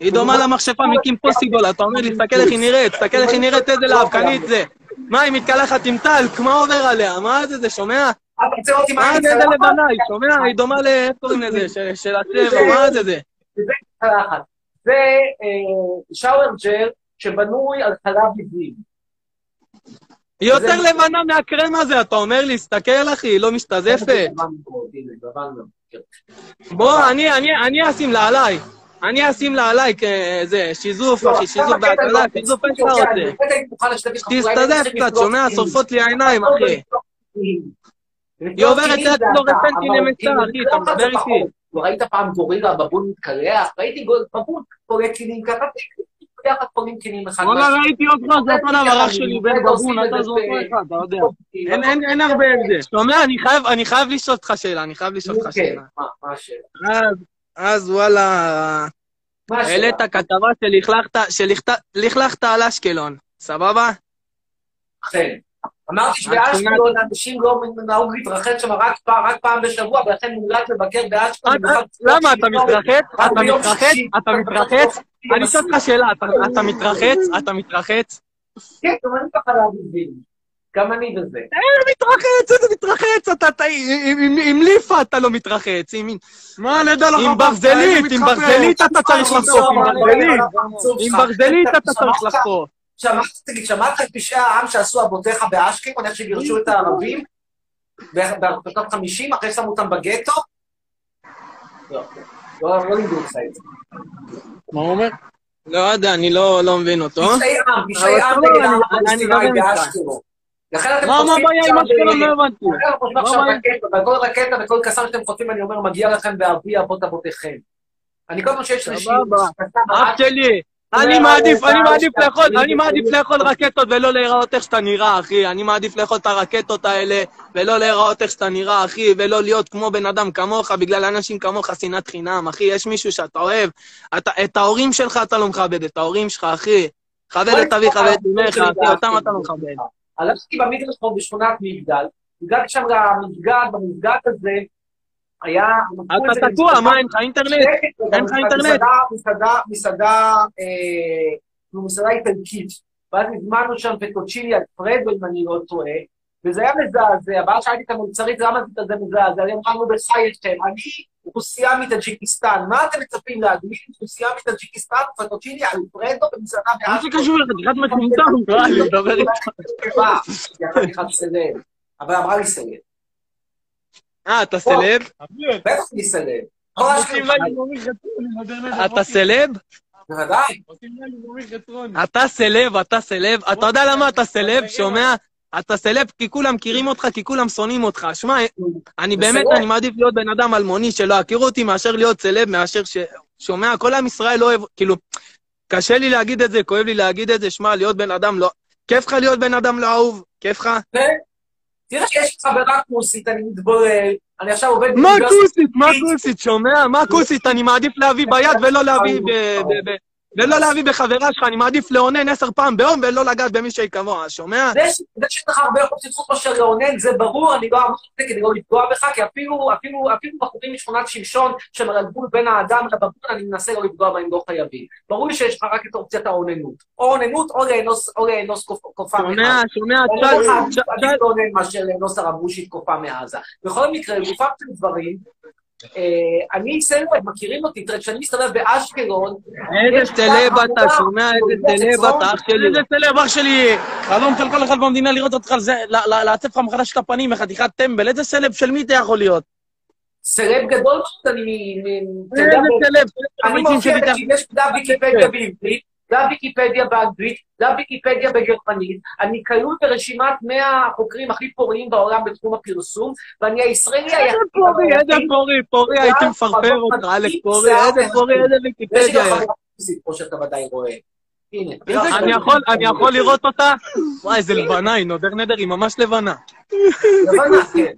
היא דומה למכשפה מקים פוסיבול, אתה אומר לי, תסתכל איך היא נראית, תסתכל איך היא נראית, איזה להבקנית זה. מה, היא מתקלחת עם טלק, מה עובר עליה? מה זה זה, שומע? אתה רוצה עם מה העין זה איזה צלחת? לבנה, היא שומע? היא דומה ל... איך קוראים לזה? של- הצבע, מה זה זה? זה צלחת. זה אה, שאואר ג'ל שבנוי על חלב עיזים. היא יותר לבנה מהקרם הזה, אתה אומר לי, סתכל אחי, היא לא משתזפת. בוא, אני, אני, אני אשים לה עליי. אני אשים לה עליי כזה, שיזוף, לא, אחי, שיזוף בהתחלה, שיזוף איך אתה רוצה? תסתדף קצת, שומע? שורפות לי העיניים, אחי. היא עוברת ליד פלורסנטי למצע, אחי, אתה מדבר איתי. ראית פעם גורילה בבון מתקלח? ראיתי בבון קורא קינים ככה, ביחד קוראים קינים אחד וואלה. ראיתי אותך, זה אותו דבר, אח שלי, בן בבון, אתה זה אותו אחד, אתה יודע. אין- הרבה הבדל. אני חייב, אני חייב לשאול אותך שאלה, אני חייב לשאול אותך כן, שאלה. מה השאלה? אז, וואלה? העלית כתבה שלכלכת, שלכלכת על אשקלון, סבבה? אכן. אמרתי שבאשקלון אנשים לא נהוג להתרחץ שם רק פעם- בשבוע, ולכן מומלץ לבקר באשקלון. למה, אתה מתרחץ? אתה מתרחץ? אתה מתרחץ? אני אשאל אותך שאלה, אתה- אתה מתרחץ? אתה מתרחץ? כן, גם אני ככה להגיד ביבי. גם אני בזה. מתרחץ, איזה מתרחץ? אתה, אתה, עם- ליפה אתה לא מתרחץ, עם מה, נדע לך? עם ברזלית, עם ברזלית אתה צריך לחטוף, עם ברזלית. עם ברזלית אתה צריך לחטוף. שמעת, תגיד, שמעת את פשעי העם שעשו אבותיך באשקלון, איך שגירשו את הערבים? בשנות 50, אחרי ששמו אותם בגטו? לא, לא לא לימדו אותך את זה. מה הוא אומר? לא יודע, אני לא לא מבין אותו. פשעי עם, פשעי עם נגד העם הפלסטיני איתך. באשקלון. לכן אתם מה הבעיה עם אשקלון? לא הבנתי. לכן עכשיו? רקטה, ועל כל רקטה וכל קסאם שאתם חוטפים, אני אומר, מגיע לכם באבי אבות אבותיכם. אני כל פעם שיש אנשים... סבבה. אח שלי, אני מעדיף, אני מעדיף לאכול, אני מעדיף לאכול רקטות ולא להיראות איך שאתה נראה, אחי. אני מעדיף לאכול את הרקטות האלה ולא להיראות איך שאתה נראה, אחי, ולא להיות כמו בן אדם כמוך, בגלל אנשים כמוך שנאת חינם, אחי. יש מישהו שאתה אוהב, אתה, את ההורים שלך אתה לא מכבד, את ההורים שלך, אחי. כבד את אביך ואת אמך, אחי, אותם אתה לא מכבד. הלכתי במגרש פה בשכונת מגדל, הגעתי שם למסגד, במסגד הזה היה... אתה תקוע, מה, אין לך אינטרנט? אין לך אינטרנט? מסעדה, מסעדה, מסעדה, אה, נו, מסעדה איטלקית. ואז הזמנו שם פטוצ'יני על פרדו, אם אני לא טועה, וזה היה מזעזע. ואז שאלתי את המלצרית, למה זה כזה מזעזע? היא אמרה לנו, בחייכם, אני רוסיה מטאג'יקיסטן, מה אתם מצפים להגיש רוסיה מטאג'יקיסטן, פטוצ'יני אלפרדו במסעדה מה באשקלון? זה קשור לך? חתיכת מטומטם. לא, אני מדבר איתך. מה? אבל אמרה לי סלב. אה, אתה סלב? בטח אני סלב. אשקלון, אתה סלב? בוודאי. אתה סלב, אתה סלב. אתה יודע למה אתה סלב, שומע? אתה סלב כי כולם מכירים אותך, כי כולם שונאים אותך. שמע, אני באמת. אני מעדיף להיות בן אדם אלמוני שלא יכירו אותי מאשר להיות סלב, מאשר ש... שומע, כל עם ישראל לא אוהב, כאילו, קשה לי להגיד את זה, כואב לי להגיד את זה, שמע, להיות בן אדם לא... כיף לך להיות בן אדם לא אהוב? כיף לך? תראה שיש לי חברה כוסית, אני מתבולל, אני עכשיו עובד... מה כוסית? מה. כוסית? שומע? מה כוסית? אני מעדיף להביא ביד ולא להביא ב... ולא להביא בחברה שלך, אני מעדיף לאונן עשר פעם ביום ולא לגעת במישהי כמוה, שומע? זה שיש לך הרבה אופציות חוץ מאשר לאונן, זה ברור, אני לא אמרתי את זה כדי לא לפגוע בך, כי אפילו, אפילו, אפילו בחורים משכונת שמשון, שהם על הגבול בין האדם לבבון, אני מנסה לא לפגוע בהם, לא חייבים. ברור שיש לך רק את אופציית האוננות. או אוננות, או לאנוס, קופה שומע, מעזה. שומע, או תשאל, לאנוס- תשאל, עדיף לאונן מאשר לאנוס הרבושית קופה מעזה. בכל מקרה, לגופם של דברים, אני סלב, מכירים אותי, תראה, כשאני מסתובב באשקלון, איזה סלב אתה, שומע? איזה סלב אתה, אח שלי. איזה סלב, אח שלי. חלום של כל אחד במדינה לראות אותך, זה- ל- ל- לעצב לך מחדש את הפנים, חתיכת טמבל. איזה סלב של מי אתה יכול להיות? סלב גדול מאוד, אני... איזה סלב? אני מופיע, יש דף ויקיפדיה בעברית, דף ויקיפדיה באנגלית, דף ויקיפדיה בגרמנית, אני כלול ברשימת 100 החוקרים הכי פוריים בעולם בתחום הפרסום, ואני הישראלי איזה היחיד. פורי, איזה פורי, פורי, הייתי מפרפר אותך, אלף פורי, איזה פורי, איזה ויקיפדיה. כמו שאתה ודאי רואה. אני יכול, אני יכול לראות אותה? וואי, איזה לבנה, היא נודר נדר, היא ממש לבנה. לבנה, כן.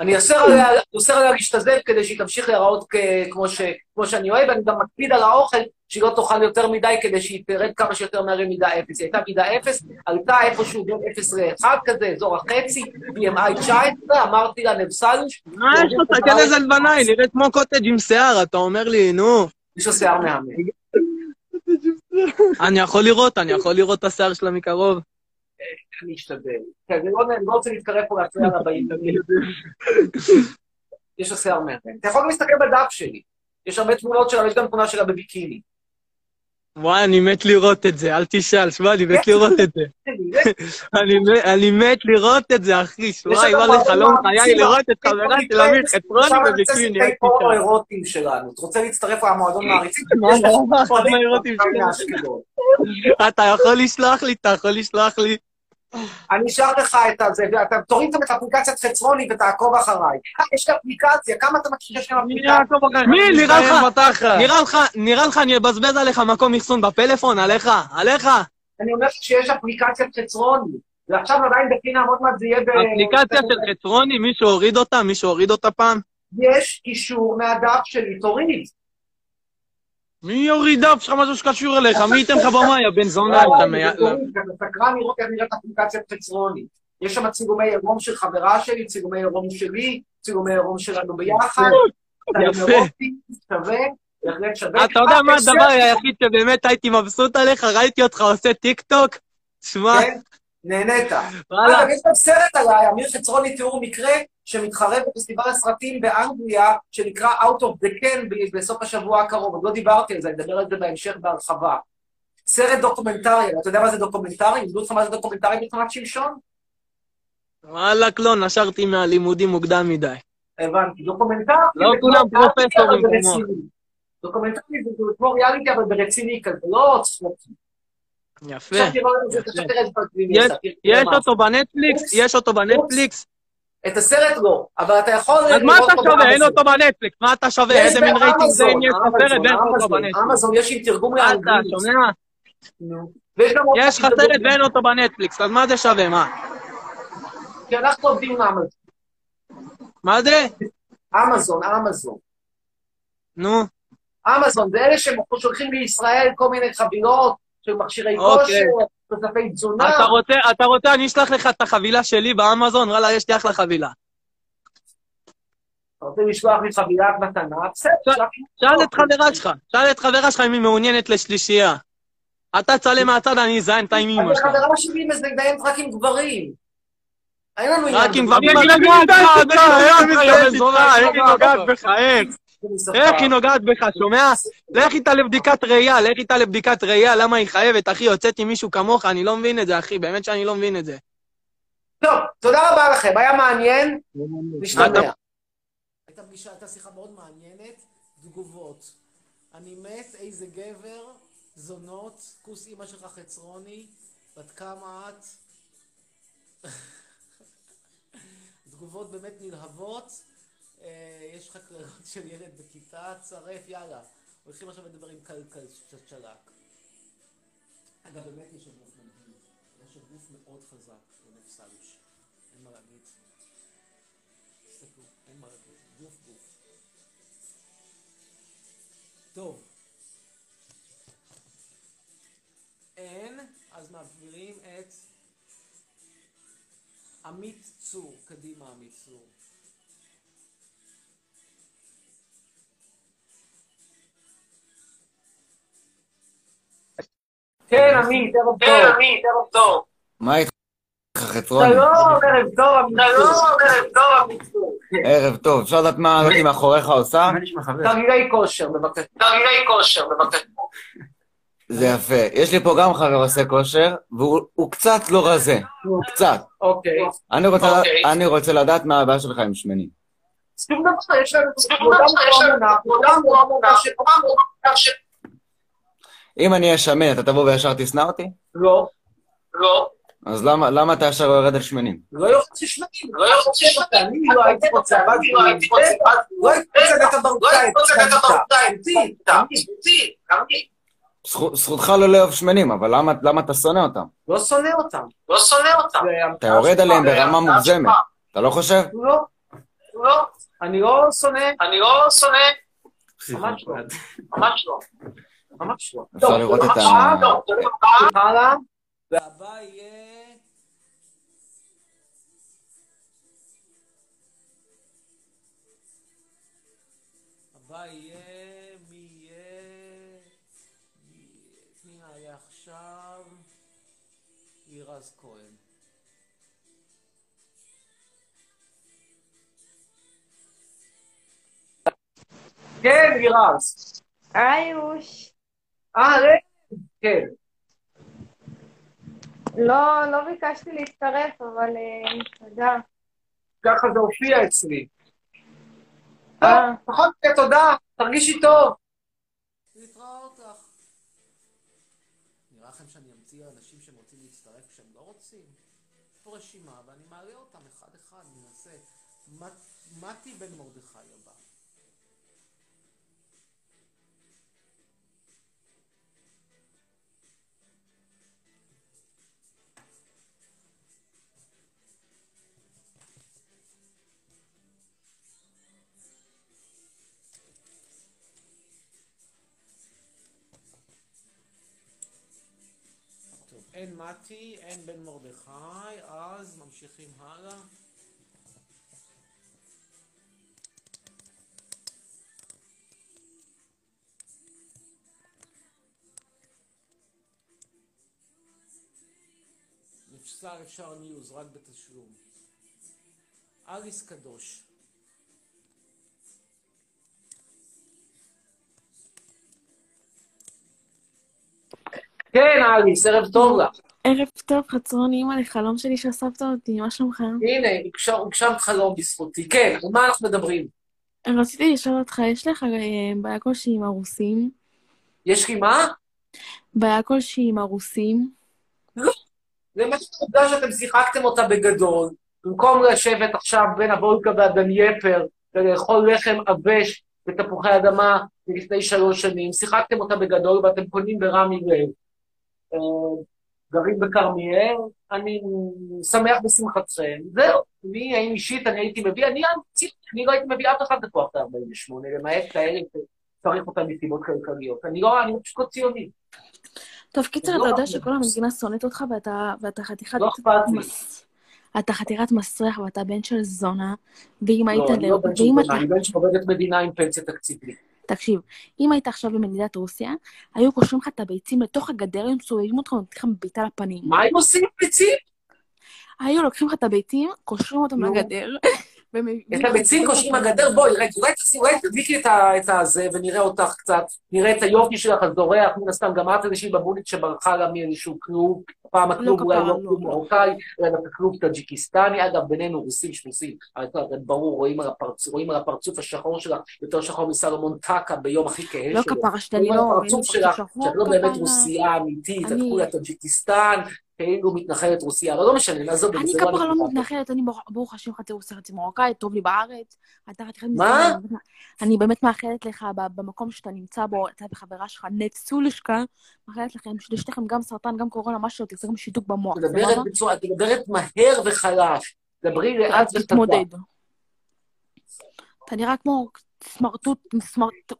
אני אוסר עליה, אוסר עליה להשתזף כדי שהיא תמשיך להיראות כמו, ש, כמו שאני אוהב, ואני גם מקפיד על האוכל שהיא לא תאכל יותר מדי כדי שהיא תרד כמה שיותר מהר ממידה אפס. היא הייתה מידה אפס, עלתה איפשהו בין אפס לאחד כזה, אזור החצי, BMI 19, אמרתי לה נבסלוש, מה יש לו? תסתכל איזה לבנה, היא נראית כמו קוטג' עם שיער, אתה אומר לי, נו. יש לו שיער מהמם. אני יכול לראות, אני יכול לראות את השיער שלה מקרוב. אני אשתדל. כן, אני לא, לא רוצה להתקרב פה להפריע לבאים. יש לו שיער מהמם. אתה יכול גם להסתכל בדף שלי. יש הרבה תמונות שלה, ויש גם תמונה שלה בביקיני. וואי, אני מת לראות את זה, אל תשאל, שמע, אני מת לראות את זה. אני מת- לראות את זה, אחי, לנו לי חלום הרבה חיי לראות את חברה של חצרוני עכשיו נצא בביקיני, אל פורנו תשאל. אירוטיים שלנו. אתה רוצה להצטרף למועדון מעריצים? אתה יכול לשלוח לי, אתה יכול לשלוח לי. אני אשאר לך את הזה, ואתה תוריד גם את אפליקציית חצרוני ותעקוב אחריי. אה, יש לי אפליקציה, כמה אתה מכיר שיש מי אפליקציה? מי? לך-. נראה לך, נראה לך אני אבזבז עליך מקום אחסון בפלאפון? עליך? עליך? אני אומר שיש אפליקציית חצרוני. ועכשיו עדיין בחינם, עוד מעט זה יהיה ב... אפליקציה של חצרוני, מישהו הוריד אותה? מישהו הוריד אותה פעם? יש קישור מהדף שלי, תוריד. מי יוריד דף שלך משהו שקשור אליך? מי ייתן לך במה, יא בן זונה? אתה אתה סקרן לראות איך נראית אפליקציית חצרוני. יש שם צילומי עירום של חברה שלי, צילומי עירום שלי, צילומי עירום שלנו ביחד. יפה. אתה יודע מה אה, הדבר היחיד שבאמת הייתי מבסוט עליך? ראיתי אותך עושה טיק טוק, שמע, כן? נהנית. וואלה, אגב, יש גם סרט עליי, אמיר חצרוני תיאור מקרה שמתחרה בפסטיבל הסרטים באנגליה, שנקרא Out of the Can בסוף השבוע הקרוב. עוד לא דיברתי על זה, אני אדבר על זה בהמשך בהרחבה. סרט דוקומנטרי, אתה יודע מה זה דוקומנטרי? לימדו אותך מה זה דוקומנטרי בשכונת שמשון? וואלה, לא, נשרתי מהלימודים מוקדם מדי. הבנתי. דוקומנטרי... לא כולם פרופסורים כמוך. דוקומנטרי זה כמו ריאליטי, אבל ברציני כזה, לא צחוקים. יפה. יש-. אותו בנטפליקס? יש אותו בנטפליקס? את הסרט לא, אבל אתה יכול אז מה אתה שווה? אין. אותו בנטפליקס. מה אתה שווה? איזה מין רייטינג זה אם יש בסרט ואין אותו בנטפליקס? אמזון יש עם תרגום אתה לאנגלית. שומע? גם עוד יש לך. סרט ואין אותו בנטפליקס, אז מה זה שווה? מה? כי אנחנו עובדים עם אמזון. מה זה? אמזון, אמזון. נו, אמזון, זה אלה ששולחים לישראל כל מיני חבילות של מכשירי אוקיי. כושר, תוספי תזונה. אתה רוצה, אתה רוצה, אני אשלח לך את החבילה שלי באמזון, וואלה, יש לי אחלה חבילה. אתה רוצה לשלוח לי חבילת מתנה? בסדר, ש- שלח לי. שאל את חברה שלך, שאל את חברה שלך אם היא מעוניינת לשלישייה. אתה צלם מהצד, אני אזיין את אני שלך. חברה שלי מזדיינת רק עם גברים. אין לנו עניין. רק עם. גברים, אני אני נוגעת בך, היא היא נוגעת בך, בך, איך? היא נוגעת בך, שומע? לך איתה לבדיקת ראייה, לך איתה לבדיקת ראייה, למה היא חייבת, אחי, יוצאת עם מישהו כמוך, אני לא מבין את זה, אחי, באמת שאני לא מבין את זה. טוב, תודה רבה לכם, היה מעניין. נשתמע. הייתה פגישה, הייתה שיחה מאוד מעניינת, תגובות. אני מת, איזה גבר, זונות, כוס אימא שלך חצרוני, בת כמה את? תגובות באמת נלהבות, יש לך קריאות של ילד בכיתה, צרף, יאללה. הולכים עכשיו לדבר עם קלקל צ'צ'לק. אגב, באמת יש לו גוף מדהים. יש לו גוף מאוד חזק, לנף סלוש. אין מה להגיד. תסתכלו, אין מה להגיד. גוף גוף. טוב. אין, אז מעבירים את עמית צור. קדימה, עמית צור. כן, עמית, ערב טוב. כן, עמית, ערב טוב. מה איתך, חצרוני? שלום, ערב טוב, עמית. שלום, ערב טוב, עמית. ערב טוב, אפשר לדעת מה הזאתי מאחוריך עושה? תרגילי כושר, בבקשה. תרגילי כושר, בבקשה. זה יפה. יש לי פה גם חבר עושה כושר, והוא הוא קצת לא רזה. קצת. אוקיי. אני רוצה, אוקיי. אני רוצה לדעת מה הבעיה שלך עם שמנים. שום דבר, יש לנו ואמונה, כבודם ואמונה של... אם אני אהיה שמן, אתה תבוא וישר תשנא אותי? לא. לא. אז למה, למה אתה ישר יורד על שמנים? לא יכול ששמנים, לא יכול ששמנים. אני לא הייתי רוצה, אבל לא הייתי רוצה, לא הייתי רוצה לדעת המרוקאית. אמיתי, אמיתי. זכו- זכותך לא לאהוב שמנים, אבל למה, למה אתה שונא אותם? לא שונא אותם. לא שונא אותם. אתה יורד עליהם ברמה מוגזמת. אתה לא חושב? לא. לא. אני לא שונא. אני לא שונא. ממש לא. ממש לא. ממש לא. אפשר לראות את ממש ה- תודה רבה. הלאה. והבא יהיה... הבא יהיה... מי יהיה... מי יעלה עכשיו? לירז כהן. כן, לירז. איוש. אה, רגע. כן. לא, לא ביקשתי להצטרף, אבל אה, תודה. ככה זה הופיע אצלי. אה. טוב, פחות מדי תודה, תרגישי טוב. להתראות לך. נראה לכם שאני אמציא אנשים שהם רוצים להצטרף כשהם לא רוצים? יש פה רשימה ואני מעלה אותם אחד-אחד, ננסה. מת- מתי בן מרדכי הבא. אין מתי, אין בן מרדכי, אז ממשיכים הלאה. שר אפשר ניוז, רק בתשלום. אריס קדוש. כן, אריס, ערב טוב לך. ערב טוב, חצרון אימא לחלום שלי שאספת אותי, מה שלומך? הנה, הוגש- הוגשם חלום בזכותי. כן, על מה אנחנו מדברים? רציתי לשאול אותך, יש לך אה, בעיה כלשהי עם הרוסים? יש לי מה? בעיה כלשהי עם הרוסים? זה מה העובדה שאתם שיחקתם אותה בגדול. במקום לשבת עכשיו בין הוולקה והדנייפר ולאכול לחם עבש ותפוחי אדמה מלפני שלוש שנים, שיחקתם אותה בגדול ואתם קונים ברמי לב. אה, גרים בכרמיאל, אני שמח בשמחתכם. זהו, אני, האם אישית, אני הייתי מביא, אני אני לא הייתי מביא אף אחד לכוח ה-48, למעט כאלה שצריך אותם מסיבות כלכליות. אני לא, אני פשוט לא ציוני. טוב, קיצר, לא אתה יודע אכפת לי. שכל המדינה שונאת אותך ואתה, חתיכת... לא אכפת לי. אתה חתיכת מסריח ואתה בן של זונה, ואם היית... לא, אני לא בן של זונה. אני בן של עובדת מדינה עם פנסיה תקציבית. תקשיב, אם היית עכשיו במדינת רוסיה, היו קושרים לך את הביצים לתוך הגדר, היו מסובבים אותך ונותנים לך בעיטה לפנים. מה הם עושים ביצים? היו לוקחים לך את הביצים, קושרים אותם. לגדר, את לך הביצים אותם קושרים. לגדר, בואי, אולי תדליקי את את הזה ונראה אותך קצת, נראה את היופי שלך הזורח, מן הסתם, גם את איזושהי בבונית שברחה לה מאיזשהו כלוב, פעם הכלוב אולי לא לא, כלוב לא. מרוקאי, אלא דווקא כלוב טאג'יקיסטני, אגב, בינינו רוסים שמוסים, ברור, רואים על הפרצוף- רואים על הפרצוף השחור שלך, יותר שחור מסלומון טקה ביום הכי כהה לא שלו. כפרה שלי, אני רואים לא... על הפרצוף שלך, שאת לא באמת. רוסייה אמיתית, את כולה טאג'יקיסטן, כאילו מתנחלת רוסיה, אבל לא משנה, נעזוב את זה, אני לא כפרה לא הנקודה. מתנחלת, אני ברוך- השם חצי רוסיה חצי מרוקאית, טוב לי בארץ. מה? אני באמת מאחלת לך במקום שאתה נמצא בו, אתה וחברה שלך, נצולשקה, מאחלת לכם, לשתיכם גם סרטן, גם קורונה, מה שלא תרצה, גם שיתוק במוח, את מדברת מהר וחלש. דברי לאט וחזק. תתמודד. אתה נראה כמו סמרטוט, סמרט...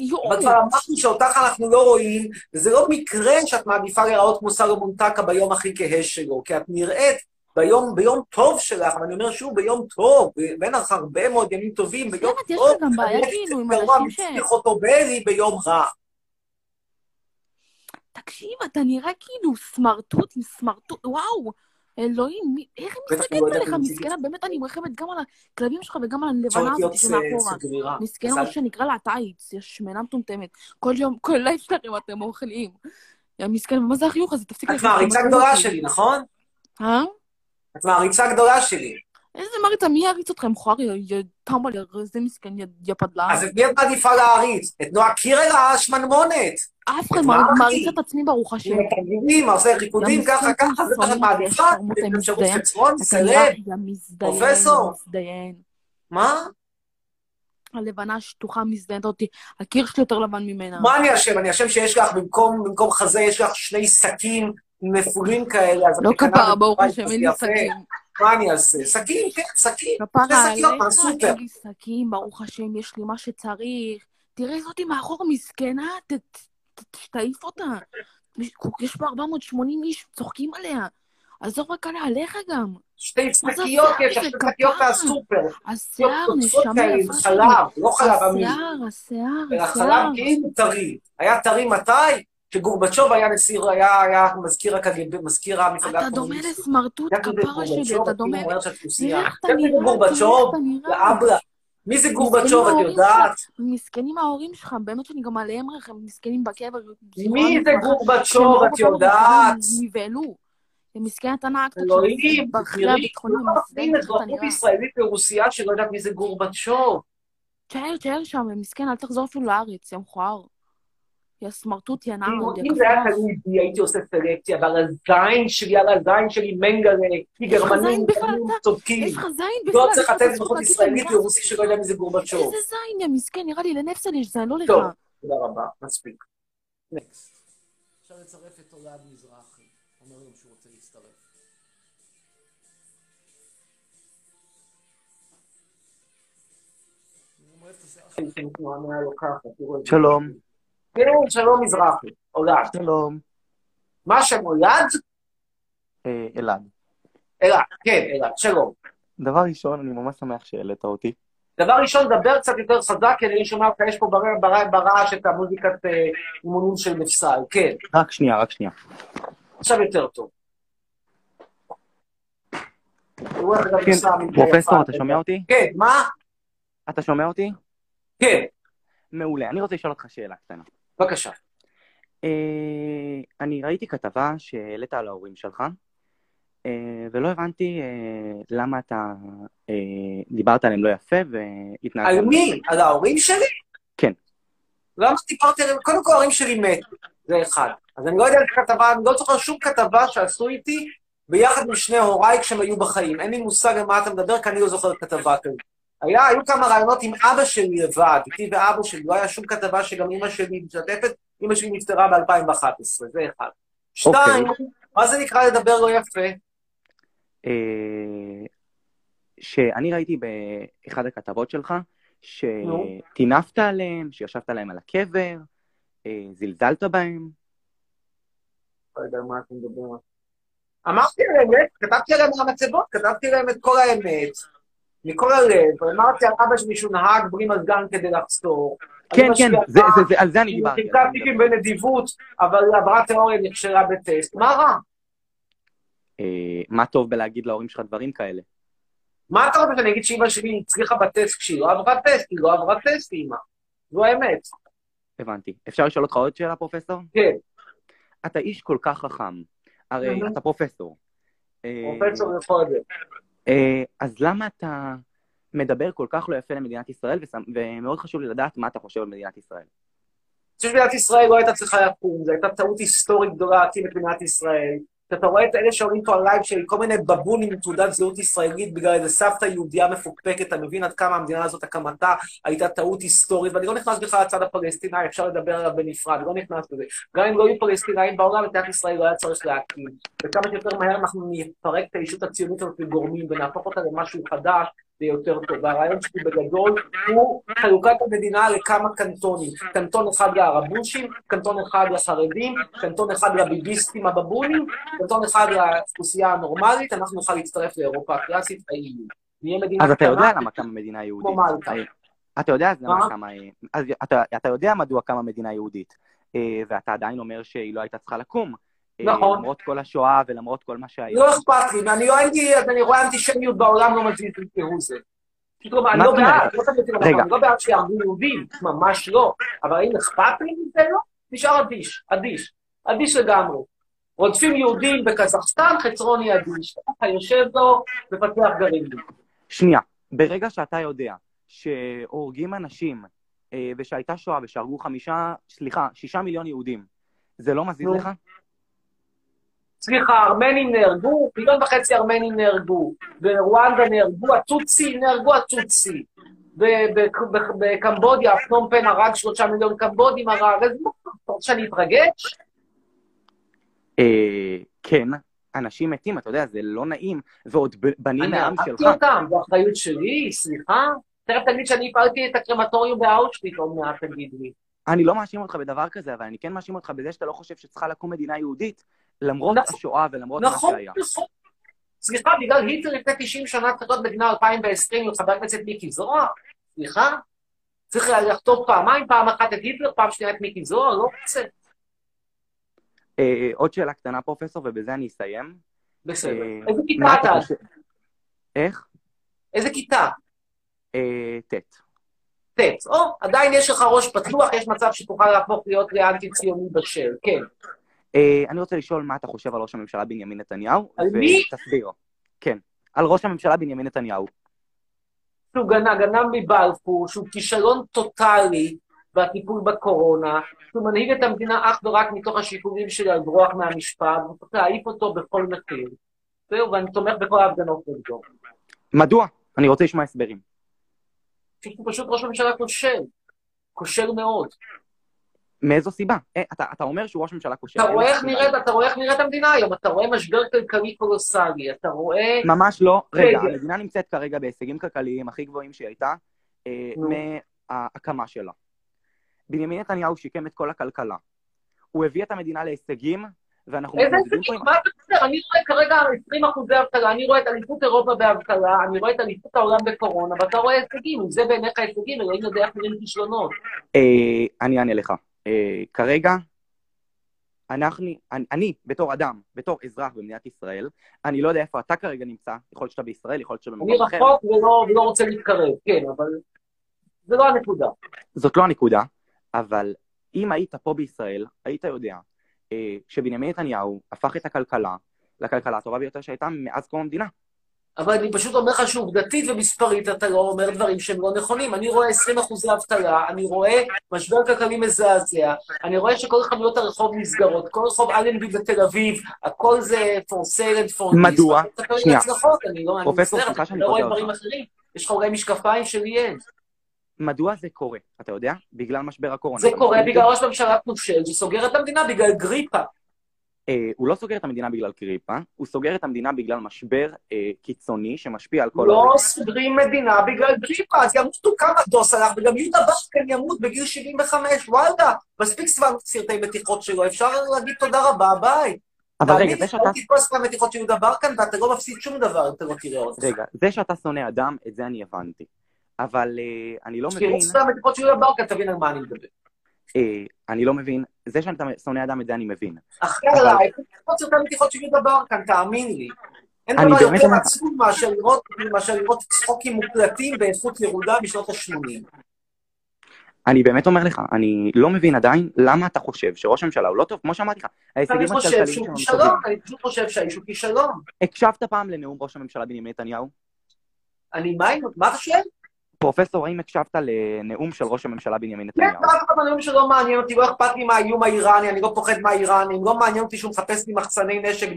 יואו. אבל כבר אמרנו שאותך אנחנו לא רואים, וזה לא מקרה שאת מעדיפה להיראות כמו סלומון טקה ביום הכי כהה שלו, כי את נראית ביום, ביום טוב שלך, ואני אומר שוב, ביום טוב, בין הרבה מאוד ימים טובים, ביום באמת, יש טוב, לך גם בעיה כאילו עם אנשים ש... חוטובלי ביום רע. תקשיב, אתה נראה כאילו סמרטוט עם סמרטוט, וואו. אלוהים, איך היא מסתכלת לא עליך, מסכנה, באמת אני מרחמת גם על הכלבים שלך וגם על הלבנה הזאת שמאחורה. מסכנה, מה שנקרא לה טייץ, יש שמנה מטומטמת. כל יום, כל לילה שלכם אתם אוכלים. יא מסכן, מה זה החיוך הזה? תפסיק את לחיות מעריצה גדולה. שלי, נכון? אה? את מעריצה גדולה שלי. איזה מריצה, מי יריץ אתכם, חואר, יא טמבל, יא איזה מסכן, יא- פדלן. אז את מי את מעדיפה להעריץ? את נועה קירל השמנמונת. אף אחד מעריץ? את עצמי, ברוך השם. עם התרגילים, עושה ריקודים, ככה, ככה, זה שונא, מעדיפה? את אפשרות אתה נראה, סלב? פרופסור? מה? הלבנה השטוחה מזדיינת אותי, הקיר שלי יותר לבן ממנה. מה אני אשם? אני אשם שיש לך במקום, במקום חזה, יש לך שני שקים נפולים כאלה, אז לא כפרה, ברוך השם, אין לי. שקים. מה אני אעשה? שקים, כן, שקים. שתי שקיות מהסופר. אין לי שקים, ברוך השם, יש לי מה שצריך. תראה זאתי מאחור מסכנה, תעיף אותה. יש- פה 480 איש, צוחקים עליה. עזוב רק עליה, עליך גם. שתי שקיות יש, שתי שקיות? מהסופר. השיער, קוצות נשמה יפה שלי. חלב, לא חלב אמין. השיער, השיער, החלב השיער. כאילו טרי. היה טרי מתי? כשגורבצ'וב היה נשיא, היה, היה מזכיר הקג"ב, מזכיר המפלגה אתה דומה הקומוניסטית. לסמרטוט, כפרה שלי? אתה דומה. איך אתה נראה, גורבצ'וב? נראה. לאברה. מי זה גורבצ'וב, את יודעת? מסכנים ההורים שלך, באמת שאני גם עליהם רחם, מסכנים בקבר. מי זה גורבצ'וב, את אותנו יודעת? נבהלו. מסכן אתה נהגת אלוהים, תראי, לא אתה אזרחות נראה. ישראלית לרוסיה שלא יודעת מי זה גורבצ'וב. תשאר, תשאר שם, מסכן, אל תחזור אפילו לארץ, יא מכוער. יא סמרטוט, יא נער, יא אם זה היה. תלוי בי, הייתי עושה סלקציה, אבל הזין שלי, על הזין שלי מנגלה, כי גרמנים צודקים. יש לך זין בכלל, לא צריך לך לתת זכות אזרחות ישראלית לרוסי שלא יודע מי זה גורבצ'וב. איזה זין, יא מסכן, נראה לי לנפסל יש זין, לא לך. טוב. תודה רבה, מספיק. עכשיו לצרף את אולד מזרחי. אומר לנו שהוא רוצה להצטרף. השיער שלו. שלום. כן, שלום מזרחי, אולד. שלום. מה שם אולד? אה, אלעד. אלעד, כן, אלעד, שלום. דבר ראשון, אני ממש שמח שהעלית אותי. דבר ראשון, דבר קצת יותר חזק, כי אני שומע אותך, יש פה בר- בר- ברעש את המוזיקת אה, אימונים של נפסל. כן, רק שנייה, רק שנייה. עכשיו יותר טוב. כן, פרופסור. אתה שומע אותי? כן, מה? אתה שומע אותי? כן, מעולה. אני רוצה לשאול אותך שאלה קטנה. בבקשה. אה, אני ראיתי כתבה שהעלית על ההורים שלך, אה, ולא הבנתי אה, למה אתה דיברת עליהם לא יפה והתנהגת... על מי? על ההורים שלי? כן. למה דיברתי עליהם? קודם כל ההורים שלי מתו, זה אחד. אז אני לא יודע איזה כתבה, אני לא זוכר שום כתבה שעשו איתי ביחד עם שני הוריי כשהם היו בחיים. אין לי מושג על מה אתה מדבר, כי אני לא זוכר כתבה כזאת. היה, היו כמה רעיונות עם אבא שלי לבד, איתי ואבא שלי, לא היה שום כתבה שגם אמא שלי משתתפת, אמא שלי נפטרה ב-2011, זה אחד. שתיים, מה זה נקרא לדבר לא יפה? אה, שאני ראיתי באחד הכתבות שלך. שטינפת עליהם, שישבת להם על הקבר, אה, זלזלת בהם. לא יודע מה אתם מדברים. אמרתי על האמת, כתבתי עליהם מהמצבות, כתבתי להם את כל האמת, מכל הלב, אמרתי על אבא שלי שהוא נהג בלי מזגן כדי לחצור. כן, כן, זה- זה- זה- על זה אני דיברתי. חילקה תיקים בנדיבות, אבל עברה תיאוריה נכשלה בטסט. מה רע? אה, מה טוב בלהגיד להורים שלך דברים כאלה? מה אתה רוצה שאני אגיד שאימא שלי הצליחה בטסט כשהיא לא עברה טסט? היא לא עברה טסט, אימא. זו האמת. הבנתי. אפשר לשאול אותך עוד שאלה, פרופסור? כן, אתה איש כל כך חכם. הרי. אתה פרופסור. אה, פרופסור. אה, אז למה אתה מדבר כל כך לא יפה למדינת ישראל, ומאוד חשוב לי לדעת מה אתה חושב על מדינת ישראל. אני חושב שמדינת ישראל לא הייתה צריכה לקום, זו הייתה טעות היסטורית גדולה להקים את מדינת ישראל. כשאתה רואה את אלה שעולים פה על לייב של כל מיני בבונים עם תעודת זהות ישראלית בגלל איזה סבתא יהודייה מפוקפקת, אתה מבין עד כמה המדינה הזאת, הקמתה, הייתה טעות היסטורית, ואני לא נכנס בכלל לצד הפלסטיני, אפשר לדבר עליו בנפרד, לא נכנס לזה. גם אם לא יהיו פלסטינאים בעולם, מדינת ישראל לא היה צריך להקים. וכמה שיותר מהר אנחנו נפרק את הישות הציונית הזאת לגורמים ונהפוך אותה למשהו חדש ויותר טוב. והרעיון שלי בגדול הוא חלוקת המדינה לכמה קנטונים. קנטון אחד לערבושים, קנטון אחד לחרדים, קנטון אחד לביביסטים הבבונים, קנטון אחד לאוכלוסייה הנורמלית, אנחנו נוכל להצטרף לאירופה הקלאסית, ה-EU. נהיה מדינה אז אתה יודע למה קמה מדינה יהודית. כמו מלטה. אה, אתה יודע למה מה? קמה... אז אתה, אתה יודע מדוע קמה מדינה יהודית, אה, ואתה עדיין אומר שהיא לא הייתה צריכה לקום. נכון. למרות כל השואה ולמרות כל מה שהיה. לא אכפת לי, אני לא אז אני רואה אנטישמיות בעולם, לא מזיז לי כהוא זה. פשוט לא- אני לא? בעד, לא לא בעד שיהרגו יהודים, ממש לא. אבל האם אכפת לי מזה? לא. נשאר אדיש, אדיש, אדיש לגמרי. רודפים יהודים בקזחסטן, חצרוני אדיש. ככה יושב לו מפתח גרעינים. שנייה, ברגע שאתה יודע שהורגים אנשים, אה, ושהייתה שואה ושהרגו חמישה, סליחה, שישה מיליון יהודים, זה לא מזיז. לך? סליחה, ארמנים נהרגו, מיליון וחצי ארמנים נהרגו, ברואנדה נהרגו הטוצי, נהרגו הטוצי. בקמבודיה, פנום פן הרג שלושה מיליון קמבודים, הרג, אז אתה רוצה שאני אתרגש? אה, כן, אנשים מתים, אתה יודע, זה לא נעים, ועוד בנים אני מהעם שלך. אותם, זו אחריות שלי, סליחה. תכף תגיד שאני הפעלתי את הקרמטוריום באושוויץ, עוד מעט תגיד לי. אני לא מאשים אותך בדבר כזה, אבל אני כן מאשים אותך בזה שאתה לא חושב שצריכה לקום מדינה יהודית, למרות נכון. השואה ולמרות מה נכון, שהיה. נכון. סליחה, בגלל היטלר לפני 90 שנה להיות מדינה 2020 עם חבר הכנסת מיקי זוהר? סליחה? צריך לכתוב פעמיים, פעם אחת את היטלר, פעם שנייה את מיקי זוהר? לא רוצה. אה, עוד שאלה קטנה, פרופסור, ובזה אני אסיים. בסדר. אה, איזה כיתה מה אתה? חושב- איך? איזה כיתה? אה, ט'. ט'. או, עדיין יש לך ראש פתוח, יש מצב שתוכל להפוך להיות לאנטי-ציוני בשל. כן. אה, אני רוצה לשאול מה אתה חושב על ראש הממשלה בנימין נתניהו, על מי? ותסביר. כן, על ראש הממשלה בנימין נתניהו. שהוא גנב, גנב מבלפור, שהוא כישלון טוטאלי בטיפול בקורונה, שהוא מנהיג את המדינה אך ורק מתוך השיקולים של לברוח מהמשפט, וצריך להעיף אותו בכל מחיר. זהו, ואני תומך בכל ההפגנות נגדו. מדוע? אני רוצה לשמוע הסברים. כי הוא פשוט ראש ממשלה כושל. כושל מאוד. מאיזו סיבה? אה, אתה, אתה אומר שהוא ראש ממשלה כושל. אתה רואה איך. נראית, אתה רואה איך נראית המדינה היום, אתה רואה משבר כלכלי קולוסלי, אתה רואה... ממש לא. רגע, רגע. המדינה נמצאת כרגע בהישגים כלכליים הכי גבוהים שהיא הייתה אה. מההקמה שלה. בנימין נתניהו שיקם את כל הכלכלה. הוא הביא את המדינה להישגים, ואנחנו איזה הישגים? מה אתה מדבר? אני רואה כרגע 20 אחוזי אבטלה, אני רואה את אליפות אירופה באבטלה, אני רואה את אליפות העולם בקורונה, ואתה רואה הישגים, אם זה בעיניך הישגים, אלוהים יודע איך נראים כישלונות. אה, אני אענה לך. אה, כרגע, אנחנו, אני, אני, בתור אדם, בתור אזרח במדינת ישראל, אני לא יודע איפה אתה כרגע נמצא, יכול להיות שאתה בישראל, יכול להיות שאתה אני במקום אחר. רחוק ולא ולא רוצה להתקרב, כן, אבל זה לא הנקודה. זאת לא הנקודה, אבל אם היית פה בישראל, היית יודע אה, שבנימין נתניהו הפך את הכלכלה לכלכלה הטובה ביותר שהייתה מאז קום המדינה. אבל אני פשוט אומר לך שעובדתית ומספרית אתה לא אומר דברים שהם לא נכונים. אני רואה 20 אחוזי אבטלה, אני רואה משבר כלכלי מזעזע, אני רואה שכל חנויות הרחוב נסגרות, כל רחוב אלנבי בתל אביב, הכל זה for sale and for this. מדוע? שנייה. אני לא, מצטער, אתה לא רואה דברים. אחרים. יש לך אולי משקפיים שלי אין. מדוע זה קורה? אתה יודע? בגלל משבר הקורונה. זה קורה בגלל? ראש ממשלה כושל שסוגר את המדינה בגלל גריפה. אה, הוא לא סוגר את המדינה בגלל קריפה, הוא סוגר את המדינה בגלל משבר אה, קיצוני שמשפיע על כל לא העולם. סוגרים מדינה בגלל גריפה, אז ימותו כמה דוס הלך, וגם יהודה ברקן ימות בגיל 75, וואלה, מספיק סבב סרטי מתיחות שלו, אפשר להגיד תודה רבה, ביי. אבל רגע, זה שאתה... ראיתי כל סרטי מתיחות של יהודה ברקן, ואתה לא מפסיד שום דבר אתה לא תראה אותו. רגע, זה שאתה שונא אדם, את זה אני הבנתי. אבל אה, אני לא מבין, תראה סרטי מתיחות של יהודה ברקן, תבין על מה אני מדבר. אה, אני לא מבין, זה שאתה שונא אדם, את זה אני מבין. אבל- עליי, כל סרטי מתיחות של יהודה ברקן, תאמין לי. אין אני דבר יותר אומר- עצוב מאשר לראות- לראות צחוקים מוקלטים באיכות ירודה בשנות ה-80. אני באמת אומר לך, אני לא מבין עדיין למה אתה חושב שראש הממשלה הוא לא טוב, כמו שאמרתי לך, אני חושב שהוא כישלון. אני פשוט חושב שהאיש הוא כישלון. הקשבת פעם לנאום ראש הממשלה בנימין נתניהו? אני, מה, מה אתה שואל? פרופסור, האם הקשבת לנאום של ראש הממשלה בנימין כן, נתניהו? אף אחד מהנאום שלא מעניין אותי, לא אכפת לי מהאיום האיראני, אני לא פוחד מהאיראנים, לא מעניין אותי שהוא מחפש לי מחסני נשק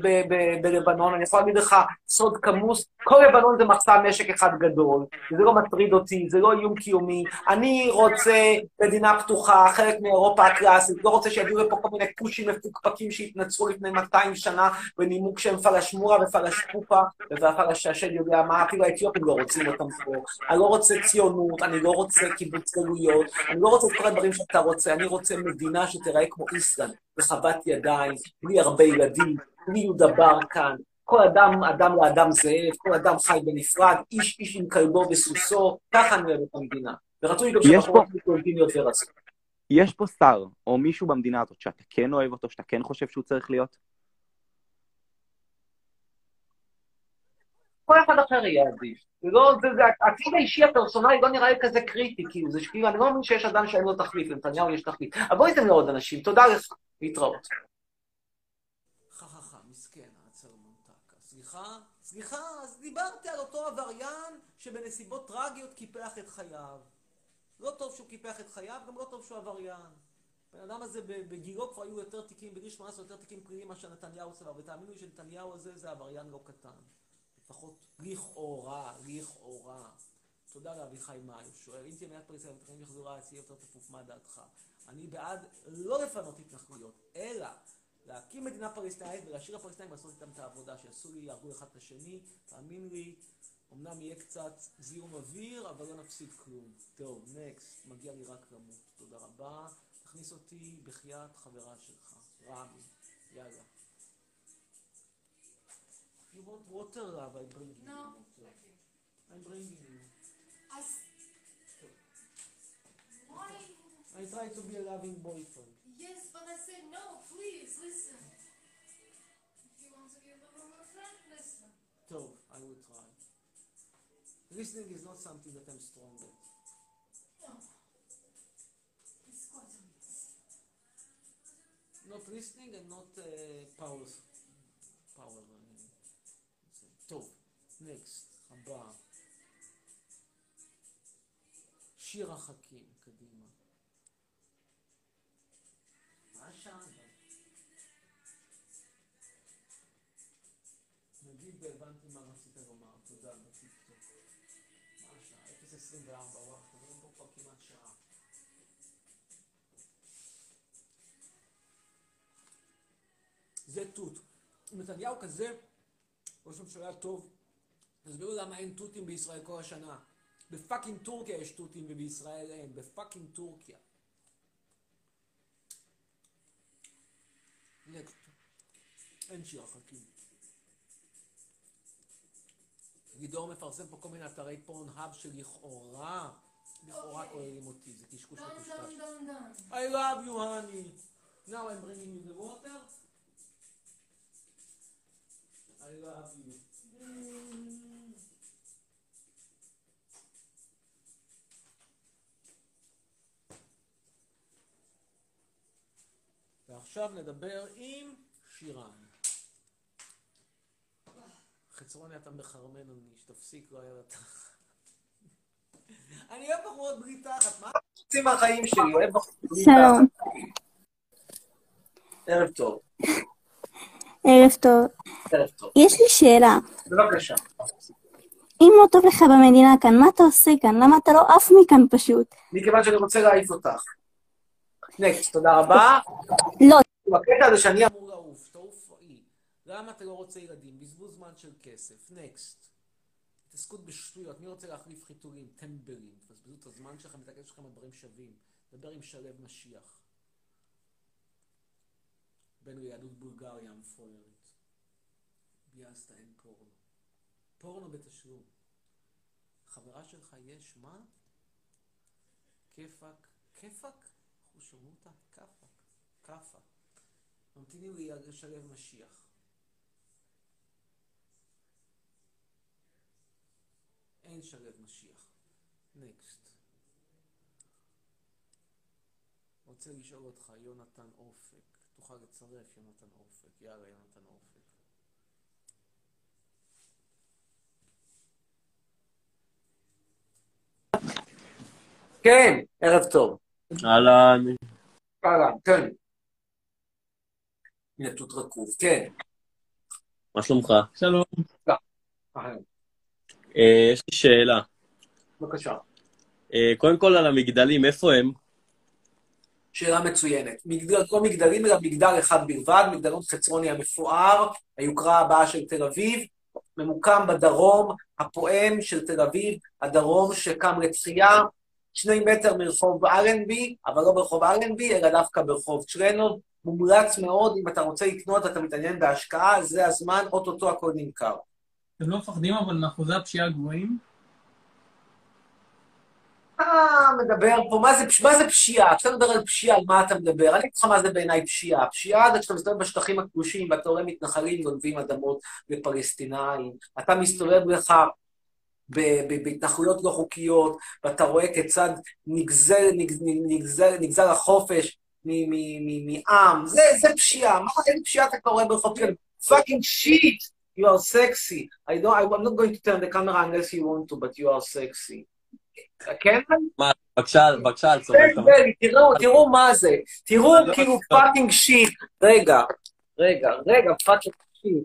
בלבנון, אני יכול להגיד לך סוד כמוס, כל לבנון זה מחסן נשק אחד גדול, זה לא מטריד אותי, זה לא איום קיומי, אני רוצה מדינה פתוחה, חלק מאירופה הקלאסית, לא רוצה שיביאו לפה כל מיני כושים מפוקפקים שהתנצרו לפני 200 שנה בנימוק שהם פלשמורה ופלשפופה, והפלש השד יודע מה, אפילו האתיופים לא רוצים אותם פה, אני לא רוצה ציונות, אני לא רוצה קיבוץ גלויות, אני לא רוצה את כל הדברים שאתה רוצה, אני רוצה מדינה שתיראה כמו איסלנד, רחבת ידיים, בלי הרבה ילדים, בלי יהודה ברקן, כל אדם, אדם לאדם זאב, כל אדם חי בנפרד, איש איש עם כלבו וסוסו, ככה אני אוהב את המדינה. ורצוי גם יש שהבחורות פה- יהיו אינטימיות ורצו. יש פה שר, או מישהו במדינה הזאת, שאתה כן אוהב אותו, שאתה כן חושב שהוא צריך להיות? כל אחד אחר יהיה עדיף. לא, זה, זה, העתיד האישי הפרסונלי לא נראה לי כזה קריטי, כאילו, זה כאילו, אני לא מאמין שיש אדם שאין לו תחליף, לנתניהו יש תחליף. אבל בוא ניתן לעוד אנשים, תודה לך, להתראות. חככה, מסכן, העצר מונטקה. סליחה? סליחה, אז דיברתי על אותו עבריין שבנסיבות טרגיות קיפח את חייו. לא טוב שהוא קיפח את חייו, גם לא טוב שהוא עבריין. הבן אדם הזה בגילו כבר היו יותר תיקים, בגיל 18 יותר תיקים פליליים מאשר נתניהו צבר, ותאמינו לי שנתניהו הזה זה עבריין לא קטן. לפחות לכאורה, לכאורה. תודה לאביחי מאי, הוא שואל, אם תהיה מדינת פלסטין ותכנים יחזרו להציע יותר תפוף, מה דעתך? אני בעד לא לפנות התנחלויות, אלא להקים מדינה פלסטינאית ולהשאיר לפלסטינים לעשות איתם את העבודה, שיעשו לי, יהרגו אחד את השני, תאמין לי, אמנם יהיה קצת זיהום אוויר, אבל לא נפסיד כלום. טוב, נקסט, מגיע לי רק למות. תודה רבה. תכניס אותי בחייאת חברה שלך, רמי. יאללה. You want water, Rav? I bring you. No, thank. I'm bringing you. Why? I try to be a loving boyfriend. Yes, but I said no. Please listen. If you want to give the room a friend, listen. So I will try. Listening is not something that I'm strong at. No. It's quite a. Not listening and not uh, power, power טוב, next, הבא. שיר החכים, קדימה. מה השעה? נגיד הבנתי מה רצית לומר, תודה בטיקטוק. מה השעה? 0.24, וואו, מדברים פה כבר כמעט שעה. זה תות. נתניהו כזה, ראש ממשלה טוב, תסבירו למה אין תותים בישראל כל השנה. ב fucking טורקיה יש תותים ובישראל אין, ב fucking טורקיה. Next. אין שיר החכים. גידור מפרסם פה כל מיני אתרי פורנהאב שלכאורה, לכאורה כוללים אותי, זה קשקוש done. I love you, honey. Now I'm bringing you the water. I love you. ועכשיו נדבר עם שירן. חצרוני, אתה מחרמן אותי, שתפסיק לא היה לתחת. אני אוהב בחורות בלי תחת, מה? רוצים מהחיים שלי, אוהב בחורות בלי שלום, תחת. ערב טוב. ערב טוב. ערב טוב. יש לי שאלה. בבקשה. אם לא טוב לך במדינה כאן, מה אתה עושה כאן? למה אתה לא עף מכאן פשוט? מכיוון שאני רוצה להעיף אותך. נקסט, תודה רבה. לא. בקטע הזה שאני אמור לעוף, תעופי. למה אתה לא רוצה ילדים? בזבוז זמן של כסף. נקסט. התעסקות בשטויות, מי רוצה להחליף חיתולים? טמבלים. תבזבזו את הזמן שלכם, מתעקש שלכם על דברים שווים. דבר עם שלו משיח. בן ליהדות בולגריה המפוארת. ביאסת אין פורנו. פורנו בתשלום. חברה שלך יש מה? כיפק. כיפק? חושמותה? כפק. כאפה. ממתינים לי לשלב משיח. אין שלב משיח. נקסט. רוצה לשאול אותך, יונתן אופק. תוכל לצרף יונתן אופק. יאללה, יונתן אופק. כן, ערב טוב. אהלן. אהלן, כן. הנה תות רקוב, כן. מה שלומך? שלום. אהלן. אה, יש לי שאלה. בבקשה. אה, קודם כל על המגדלים, איפה הם? שאלה מצוינת. מגדל, לא מגדלים, אלא מגדל אחד בלבד, מגדלון חצרוני המפואר, היוקרה הבאה של תל אביב, ממוקם בדרום הפועם של תל אביב, הדרום שקם לתחייה, שני מטר מרחוב אלנבי, אבל לא ברחוב אלנבי, אלא דווקא ברחוב צ'רנוב. מומלץ מאוד, אם אתה רוצה לקנות ואתה מתעניין בהשקעה, זה הזמן, אוטוטו הכל נמכר. אתם לא מפחדים אבל מאחוזי הפשיעה הגבוהים? אתה מדבר פה, מה זה, מה זה פשיעה? כשאתה מדבר על פשיעה, על מה אתה מדבר? אני אגיד לך מה זה בעיניי פשיעה. פשיעה זה כשאתה מסתובב בשטחים הכבושים ואתה רואה מתנחלים גונבים אדמות לפלסטינאים. אתה מסתובב לך בהתנחלויות לא חוקיות, ואתה רואה כיצד נגזר, נגזר, נגזר, נגזר החופש מעם. זה, זה פשיעה. מה, איזה פשיעה אתה קורא ברחוב כאלה? fucking shit! You are sexy. I don't, I'm not going to turn the camera unless you want to, but you are sexy. כן? מה, בבקשה, בבקשה, אל צודק. תראו, תראו מה זה. תראו כאילו פאקינג שיט. רגע, רגע, רגע, פאקינג שיט.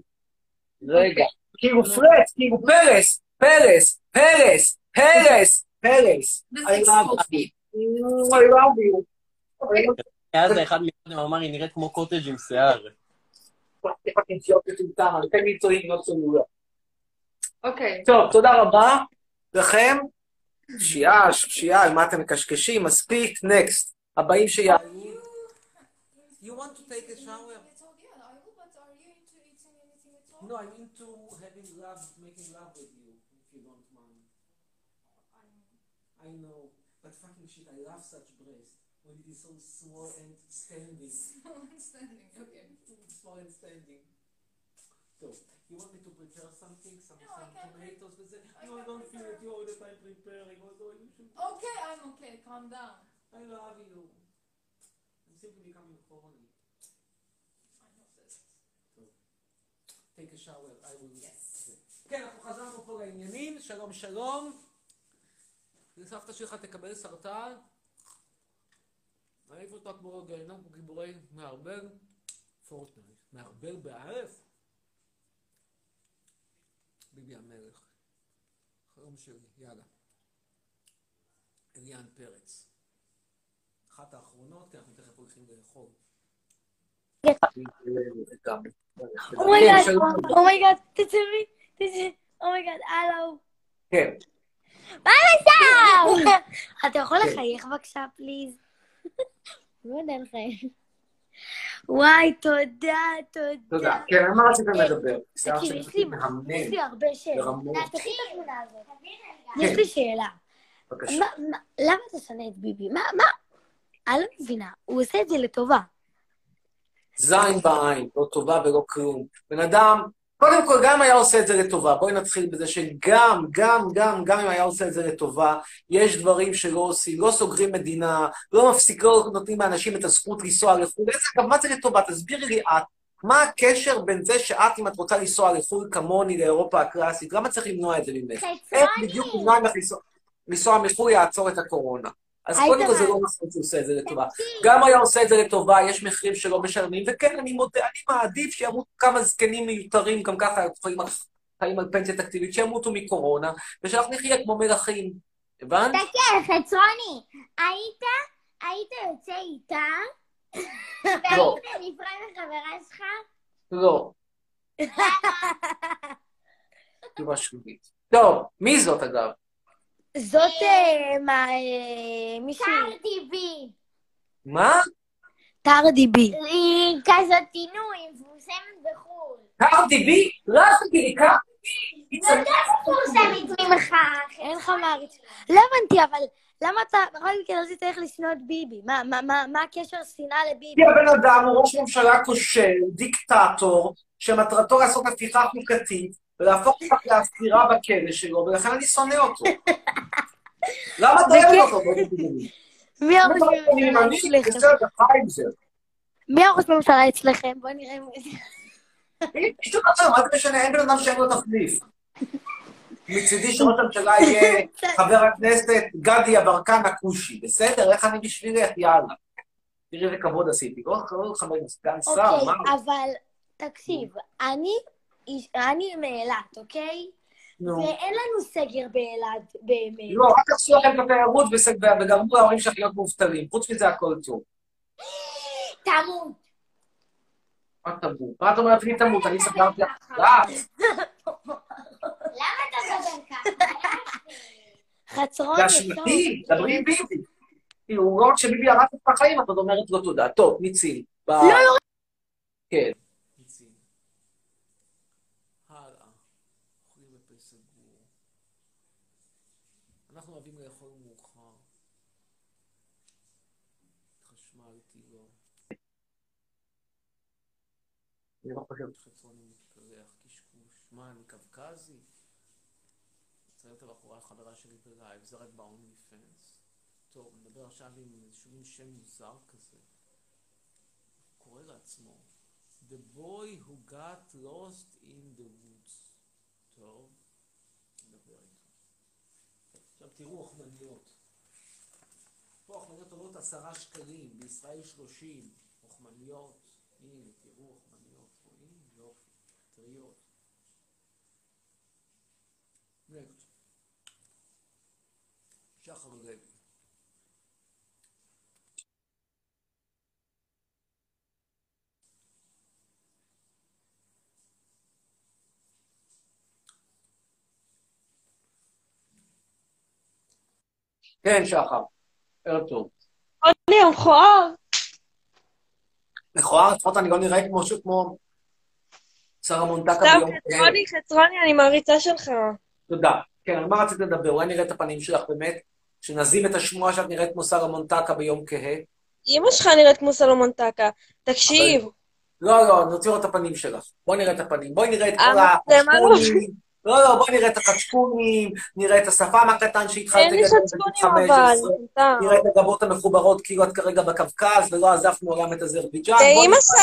רגע. כאילו פרץ, כאילו פרס, פרס, פרס, פרס, פרס. I love you. I love you. היה זה אחד מקודם אמר, היא נראית כמו קוטג' עם שיער. לא. אוקיי. טוב, תודה רבה לכם. פשיעה, פשיעה, על מה אתם מקשקשים? מספיק, נקסט. הבאים שיעלו. You want to take a shower? Yeah, I will, but are you into eating anything at all? No, I'm into having love, making love with you, if you don't mind. I know, but fucking shit, I love such breast when it is so small and standing. Standing, okay. Small and standing. So, you want me to prepare something, some, No, some tomatoes I can't don't feel it. You all the time preparing. Although you should. Okay, I'm okay. Calm down. I love you. I'm simply becoming horny. I know this. Take a shower, I will... Yes. כן, אנחנו חזרנו פה לעניינים, שלום שלום. סבתא שלך תקבל סרטן. העיף אותה כמו גיהנום, גיבורי מערבל. פורטנייט. מערבל באלף? ביבי המלך. חלום שלי, יאללה. אליאן פרץ. אחת האחרונות, כי אנחנו תכף הולכים לאכול. Oh my god. Oh my god, תצלמי, תצלמי, oh my god, הלו. כן. מה נעשה? אתה יכול. לחייך בבקשה, please? לא יודע לחייך. וואי, תודה, תודה. תודה. כן, על מה רציתם לדבר? תקשיב, יש לי הרבה שאלות. תכין את התמונה הזאת. כן. יש לי שאלה. בבקשה. מה- מה- למה אתה שונא את ביבי? מה, מה? אני לא מבינה. הוא עושה את זה לטובה. זין בעין, לא טובה ולא כלום. בן אדם, קודם כל, גם היה עושה את זה לטובה, בואי נתחיל בזה שגם, גם, גם, גם אם היה עושה את זה לטובה, יש דברים שלא עושים, לא סוגרים מדינה, לא מפסיק, לא נותנים לאנשים את הזכות לנסוע לחו"ל. אגב, מה זה לטובה? תסבירי לי את, מה הקשר בין זה שאת, אם את רוצה לנסוע לחו"ל כמוני, לאירופה הקלאסית, למה צריך למנוע את זה ממך? איך בדיוק למנוע ממך לנסוע מחו"ל יעצור את הקורונה? אז קודם כל זה לא נכון שהוא עושה את זה לטובה. גם היה עושה את זה לטובה, יש מחירים שלא משלמים, וכן, אני מודה, אני מעדיף שימותו כמה זקנים מיותרים, גם ככה חיים, חיים על פנסיה תקציבית, שימותו מקורונה, ושאנחנו נחיה כמו מלכים. הבנת? תקן, חצרוני, היית, היית יוצא איתה? לא. והיית נפרד מחברה שלך? לא. תשובה שלילית. טוב, מי זאת אגב? זאת אה, מה... אה, מישהי... קרדי בי. מה? טרדי בי. היא כזאת, נו, היא מפורסמת בחו"ל. קרדי בי? לא תגידי, קרדי בי. היא יותר מפורסמת ממך. אין לך מעריץ. לא הבנתי, אבל למה אתה בכל מקרה רצית איך לשנוא את ביבי? מה- מה- מה מה הקשר שנאה לביבי? כי הבן אדם הוא ראש ממשלה כושל, דיקטטור, שמטרתו לעשות הפיכה חוקתית, ולהפוך אותך לאסירה בכלא שלו, ולכן אני שונא אותו. למה אתה אוהב אותו? מי הראש אם אתה ממשלה ימני, אצלכם? מי הראש ממשלה אצלכם? בוא נראה אם... פשוט עכשיו, מה זה משנה, אין בן אדם שאין לו תחליף. מצידי שראש הממשלה יהיה חבר הכנסת גדי יברקן הכושי, בסדר? איך אני בשבילך? יאללה. תראי איזה כבוד עשיתי. לא חבר סגן שר, אוקיי? אבל תקשיב, אני אני מאילת, אוקיי? נו. ואין לנו סגר באילת באמת. לא, רק עשו לכם את התיירות וגרמו להורים שלך להיות מובטלים. חוץ מזה הכל טוב. תמות. מה תמות? מה את אומרת לי תמות? אני סגרתי לך. אה, למה אתה מדבר ככה? חצרון זה אשמתי, דברי עם ביבי. כאילו, לא רק שביבי הרס את החיים, את עוד אומרת לו תודה. טוב, מיציל. ב- לא, לא. כן. מיציל. הלאה. אוכלים בפה סגור. אנחנו אוהבים לאכול מאוחר. חשמל איתי לא. אני לא חושב. חצרוני מתקלח, קשקוש. מה, אני קווקזי? מציירת הבחורה חברה שלי בלייב, זה רק ב-only fans. טוב, נדבר עכשיו עם איזשהו מין שם מוזר כזה. קורא לעצמו The boy who got lost in the woods. טוב, נדבר איתו. עכשיו תראו אוכמניות. פה אוכמניות עולות עשרה שקלים, בישראל שלושים. אוכמניות, הנה, תראו אוכמניות, טריות. נקסט. שחר לוי. כן, שחר. ערב טוב. אני המכוער. מכוער, לפחות אני לא נראה כמו משהו כמו שר המונטקה סתם ביום חצרוני, חצרוני, אני מעריצה שלך. תודה. כן, על מה רצית לדבר? אולי נראה את הפנים שלך באמת, שנזים את השמועה שאת נראית כמו שר המונטקה ביום כהה. אמא שלך נראית כמו סלומון טקה. תקשיב, לא, לא, אני רוצה לראות את הפנים שלך. בואי נראה את הפנים. בואי נראה את כל המצלמה לא-. לא, בואי נראה את החצ'קונים, נראה את השפם הקטן שהתחלת לגדל בגיל אבל, 15, סתם. נראה את הגבות המחוברות כאילו את כרגע בקווקז, ולא עזבת מעולם את אזרבייג'אן.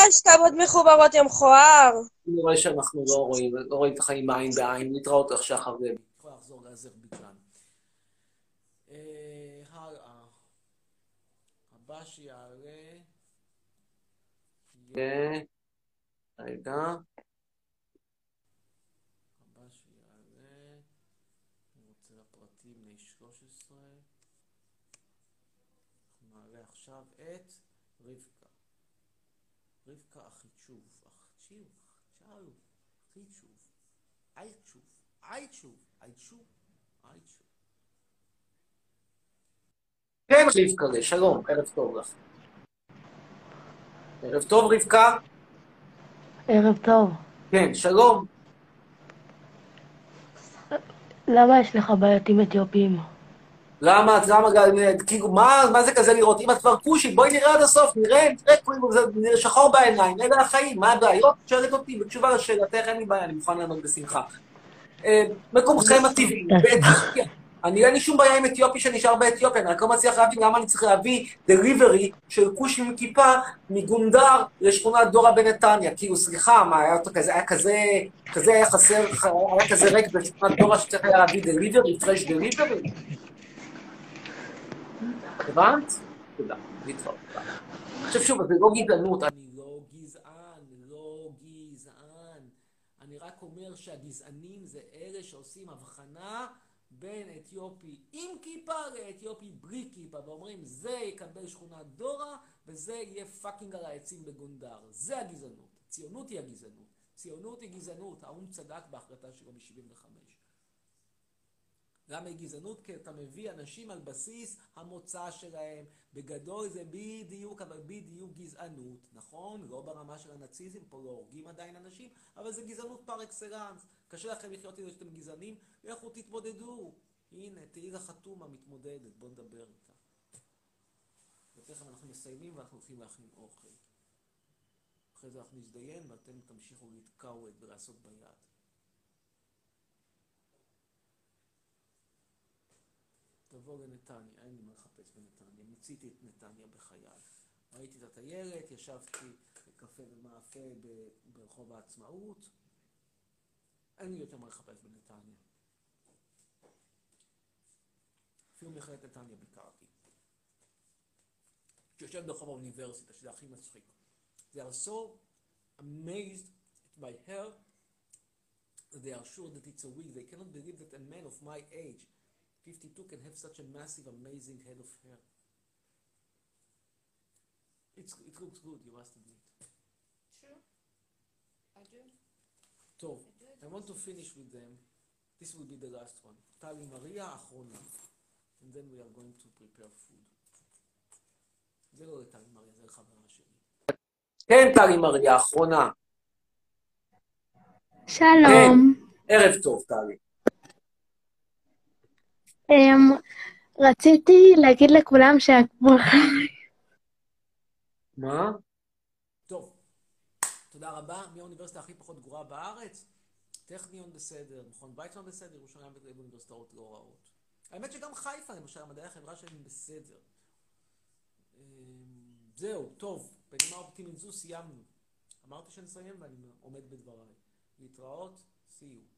יש כבוד מחוברות, יא מכוער. אני רואה שאנחנו לא רואים, לא רואים את החיים עין בעין. להתראות לך, שחר לוי. יכול לחזור לאזרבייג'אן. אה, הלאה. הבא שיעלה... רגע. הבא שיעלה... אני רוצה לפרטים בני 13. אנחנו נעלה עכשיו את רבקה. רבקה אחיצ'וב. אחיצ'וב, אחיצ'וב, אחיצ'וב. אייצ'וב, אייצ'וב, אייצ'וב, אייצ'וב. כן, רבקה, שלום, ערב טוב לך. ערב טוב, רבקה. ערב טוב. כן, שלום. למה יש לך בעיות עם אתיופים? למה, למה, כאילו, מה, מה זה כזה לראות? אם את כבר כושי, בואי נראה עד הסוף, נראה, נראה, כאילו, זה נראה שחור בעיניים, אלה החיים, מה הבעיות? שואלת אותי, בתשובה לשאלתך, אין לי בעיה, אני מוכן לענות בשמחה. אה, מקומכם הטבעי, באתיופיה. אני אין לי שום בעיה עם אתיופי שנשאר באתיופיה, אני רק לא מצליח להבין למה אני צריך להביא דליברי של כושי עם כיפה מגונדר לשכונת דורה בנתניה. כאילו, סליחה, מה, היה כזה, היה כזה, כזה היה חסר, היה כזה ריק בשכונת דורה שצריך היה להביא delivery, fresh delivery? הבנת? תודה, להתראות. עכשיו שוב, זה לא גזענות, אני לא גזען, לא גזען. אני רק אומר שהגזענים זה אלה שעושים הבחנה בין אתיופי עם כיפה לאתיופי בלי כיפה, ואומרים זה יקבל שכונת דורה וזה יהיה fucking על העצים בגונדר. זה הגזענות. ציונות היא הגזענות. ציונות היא גזענות. האו"ם צדק בהחלטה שלו ב-75. למה היא גזענות? כי אתה מביא אנשים על בסיס המוצא שלהם. בגדול זה בדיוק, אבל בדיוק גזענות, נכון? לא ברמה של הנאציזם, פה לא הורגים עדיין אנשים, אבל זה גזענות פר אקסלנס. קשה לכם לחיות עם זה שאתם גזענים? לכו תתמודדו. הנה, תהילה חתומה מתמודדת, בואו נדבר איתה. ותכף אנחנו מסיימים ואנחנו הולכים להכין אוכל. אחרי זה אנחנו נזדיין ואתם תמשיכו להתקאוות ולעשות ביד. תבוא לנתניה, אין לי מה לחפש בנתניה, מיציתי את נתניה בחיי. ראיתי את הטיילת, ישבתי בקפה ומאפה ברחוב העצמאות, אין לי יותר מה לחפש בנתניה. אפילו מכללת נתניה ביקרתי. שיושב ברחוב האוניברסיטה, שזה הכי מצחיק. They are so amazed at my that they are sure that it's a wig. They cannot believe that a man of my age 52 can have such a massive, amazing head of hair. It's, it looks good, you must admit. True. I do. טוב, I want to finish with them. This will be the last one. טלי מריה האחרונה. And then we are going to prepare food. זה לא לטלי מריה, זה לחברה שלי. כן, טלי מריה האחרונה. שלום. ערב טוב, טלי. אמ, רציתי להגיד לכולם שעקבו אחריי. מה? טוב, תודה רבה. מי האוניברסיטה הכי פחות גרועה בארץ? טכניון בסדר, מכון ויצמן בסדר, ירושלים באוניברסיטאות לא רעות. האמת שגם חיפה, למשל, מדעי החברה שלהם בסדר. אמ, זהו, טוב, בנימה אופטימית זו סיימנו. אמרתי שנסיים ואני עומד בדבריי. להתראות, see you.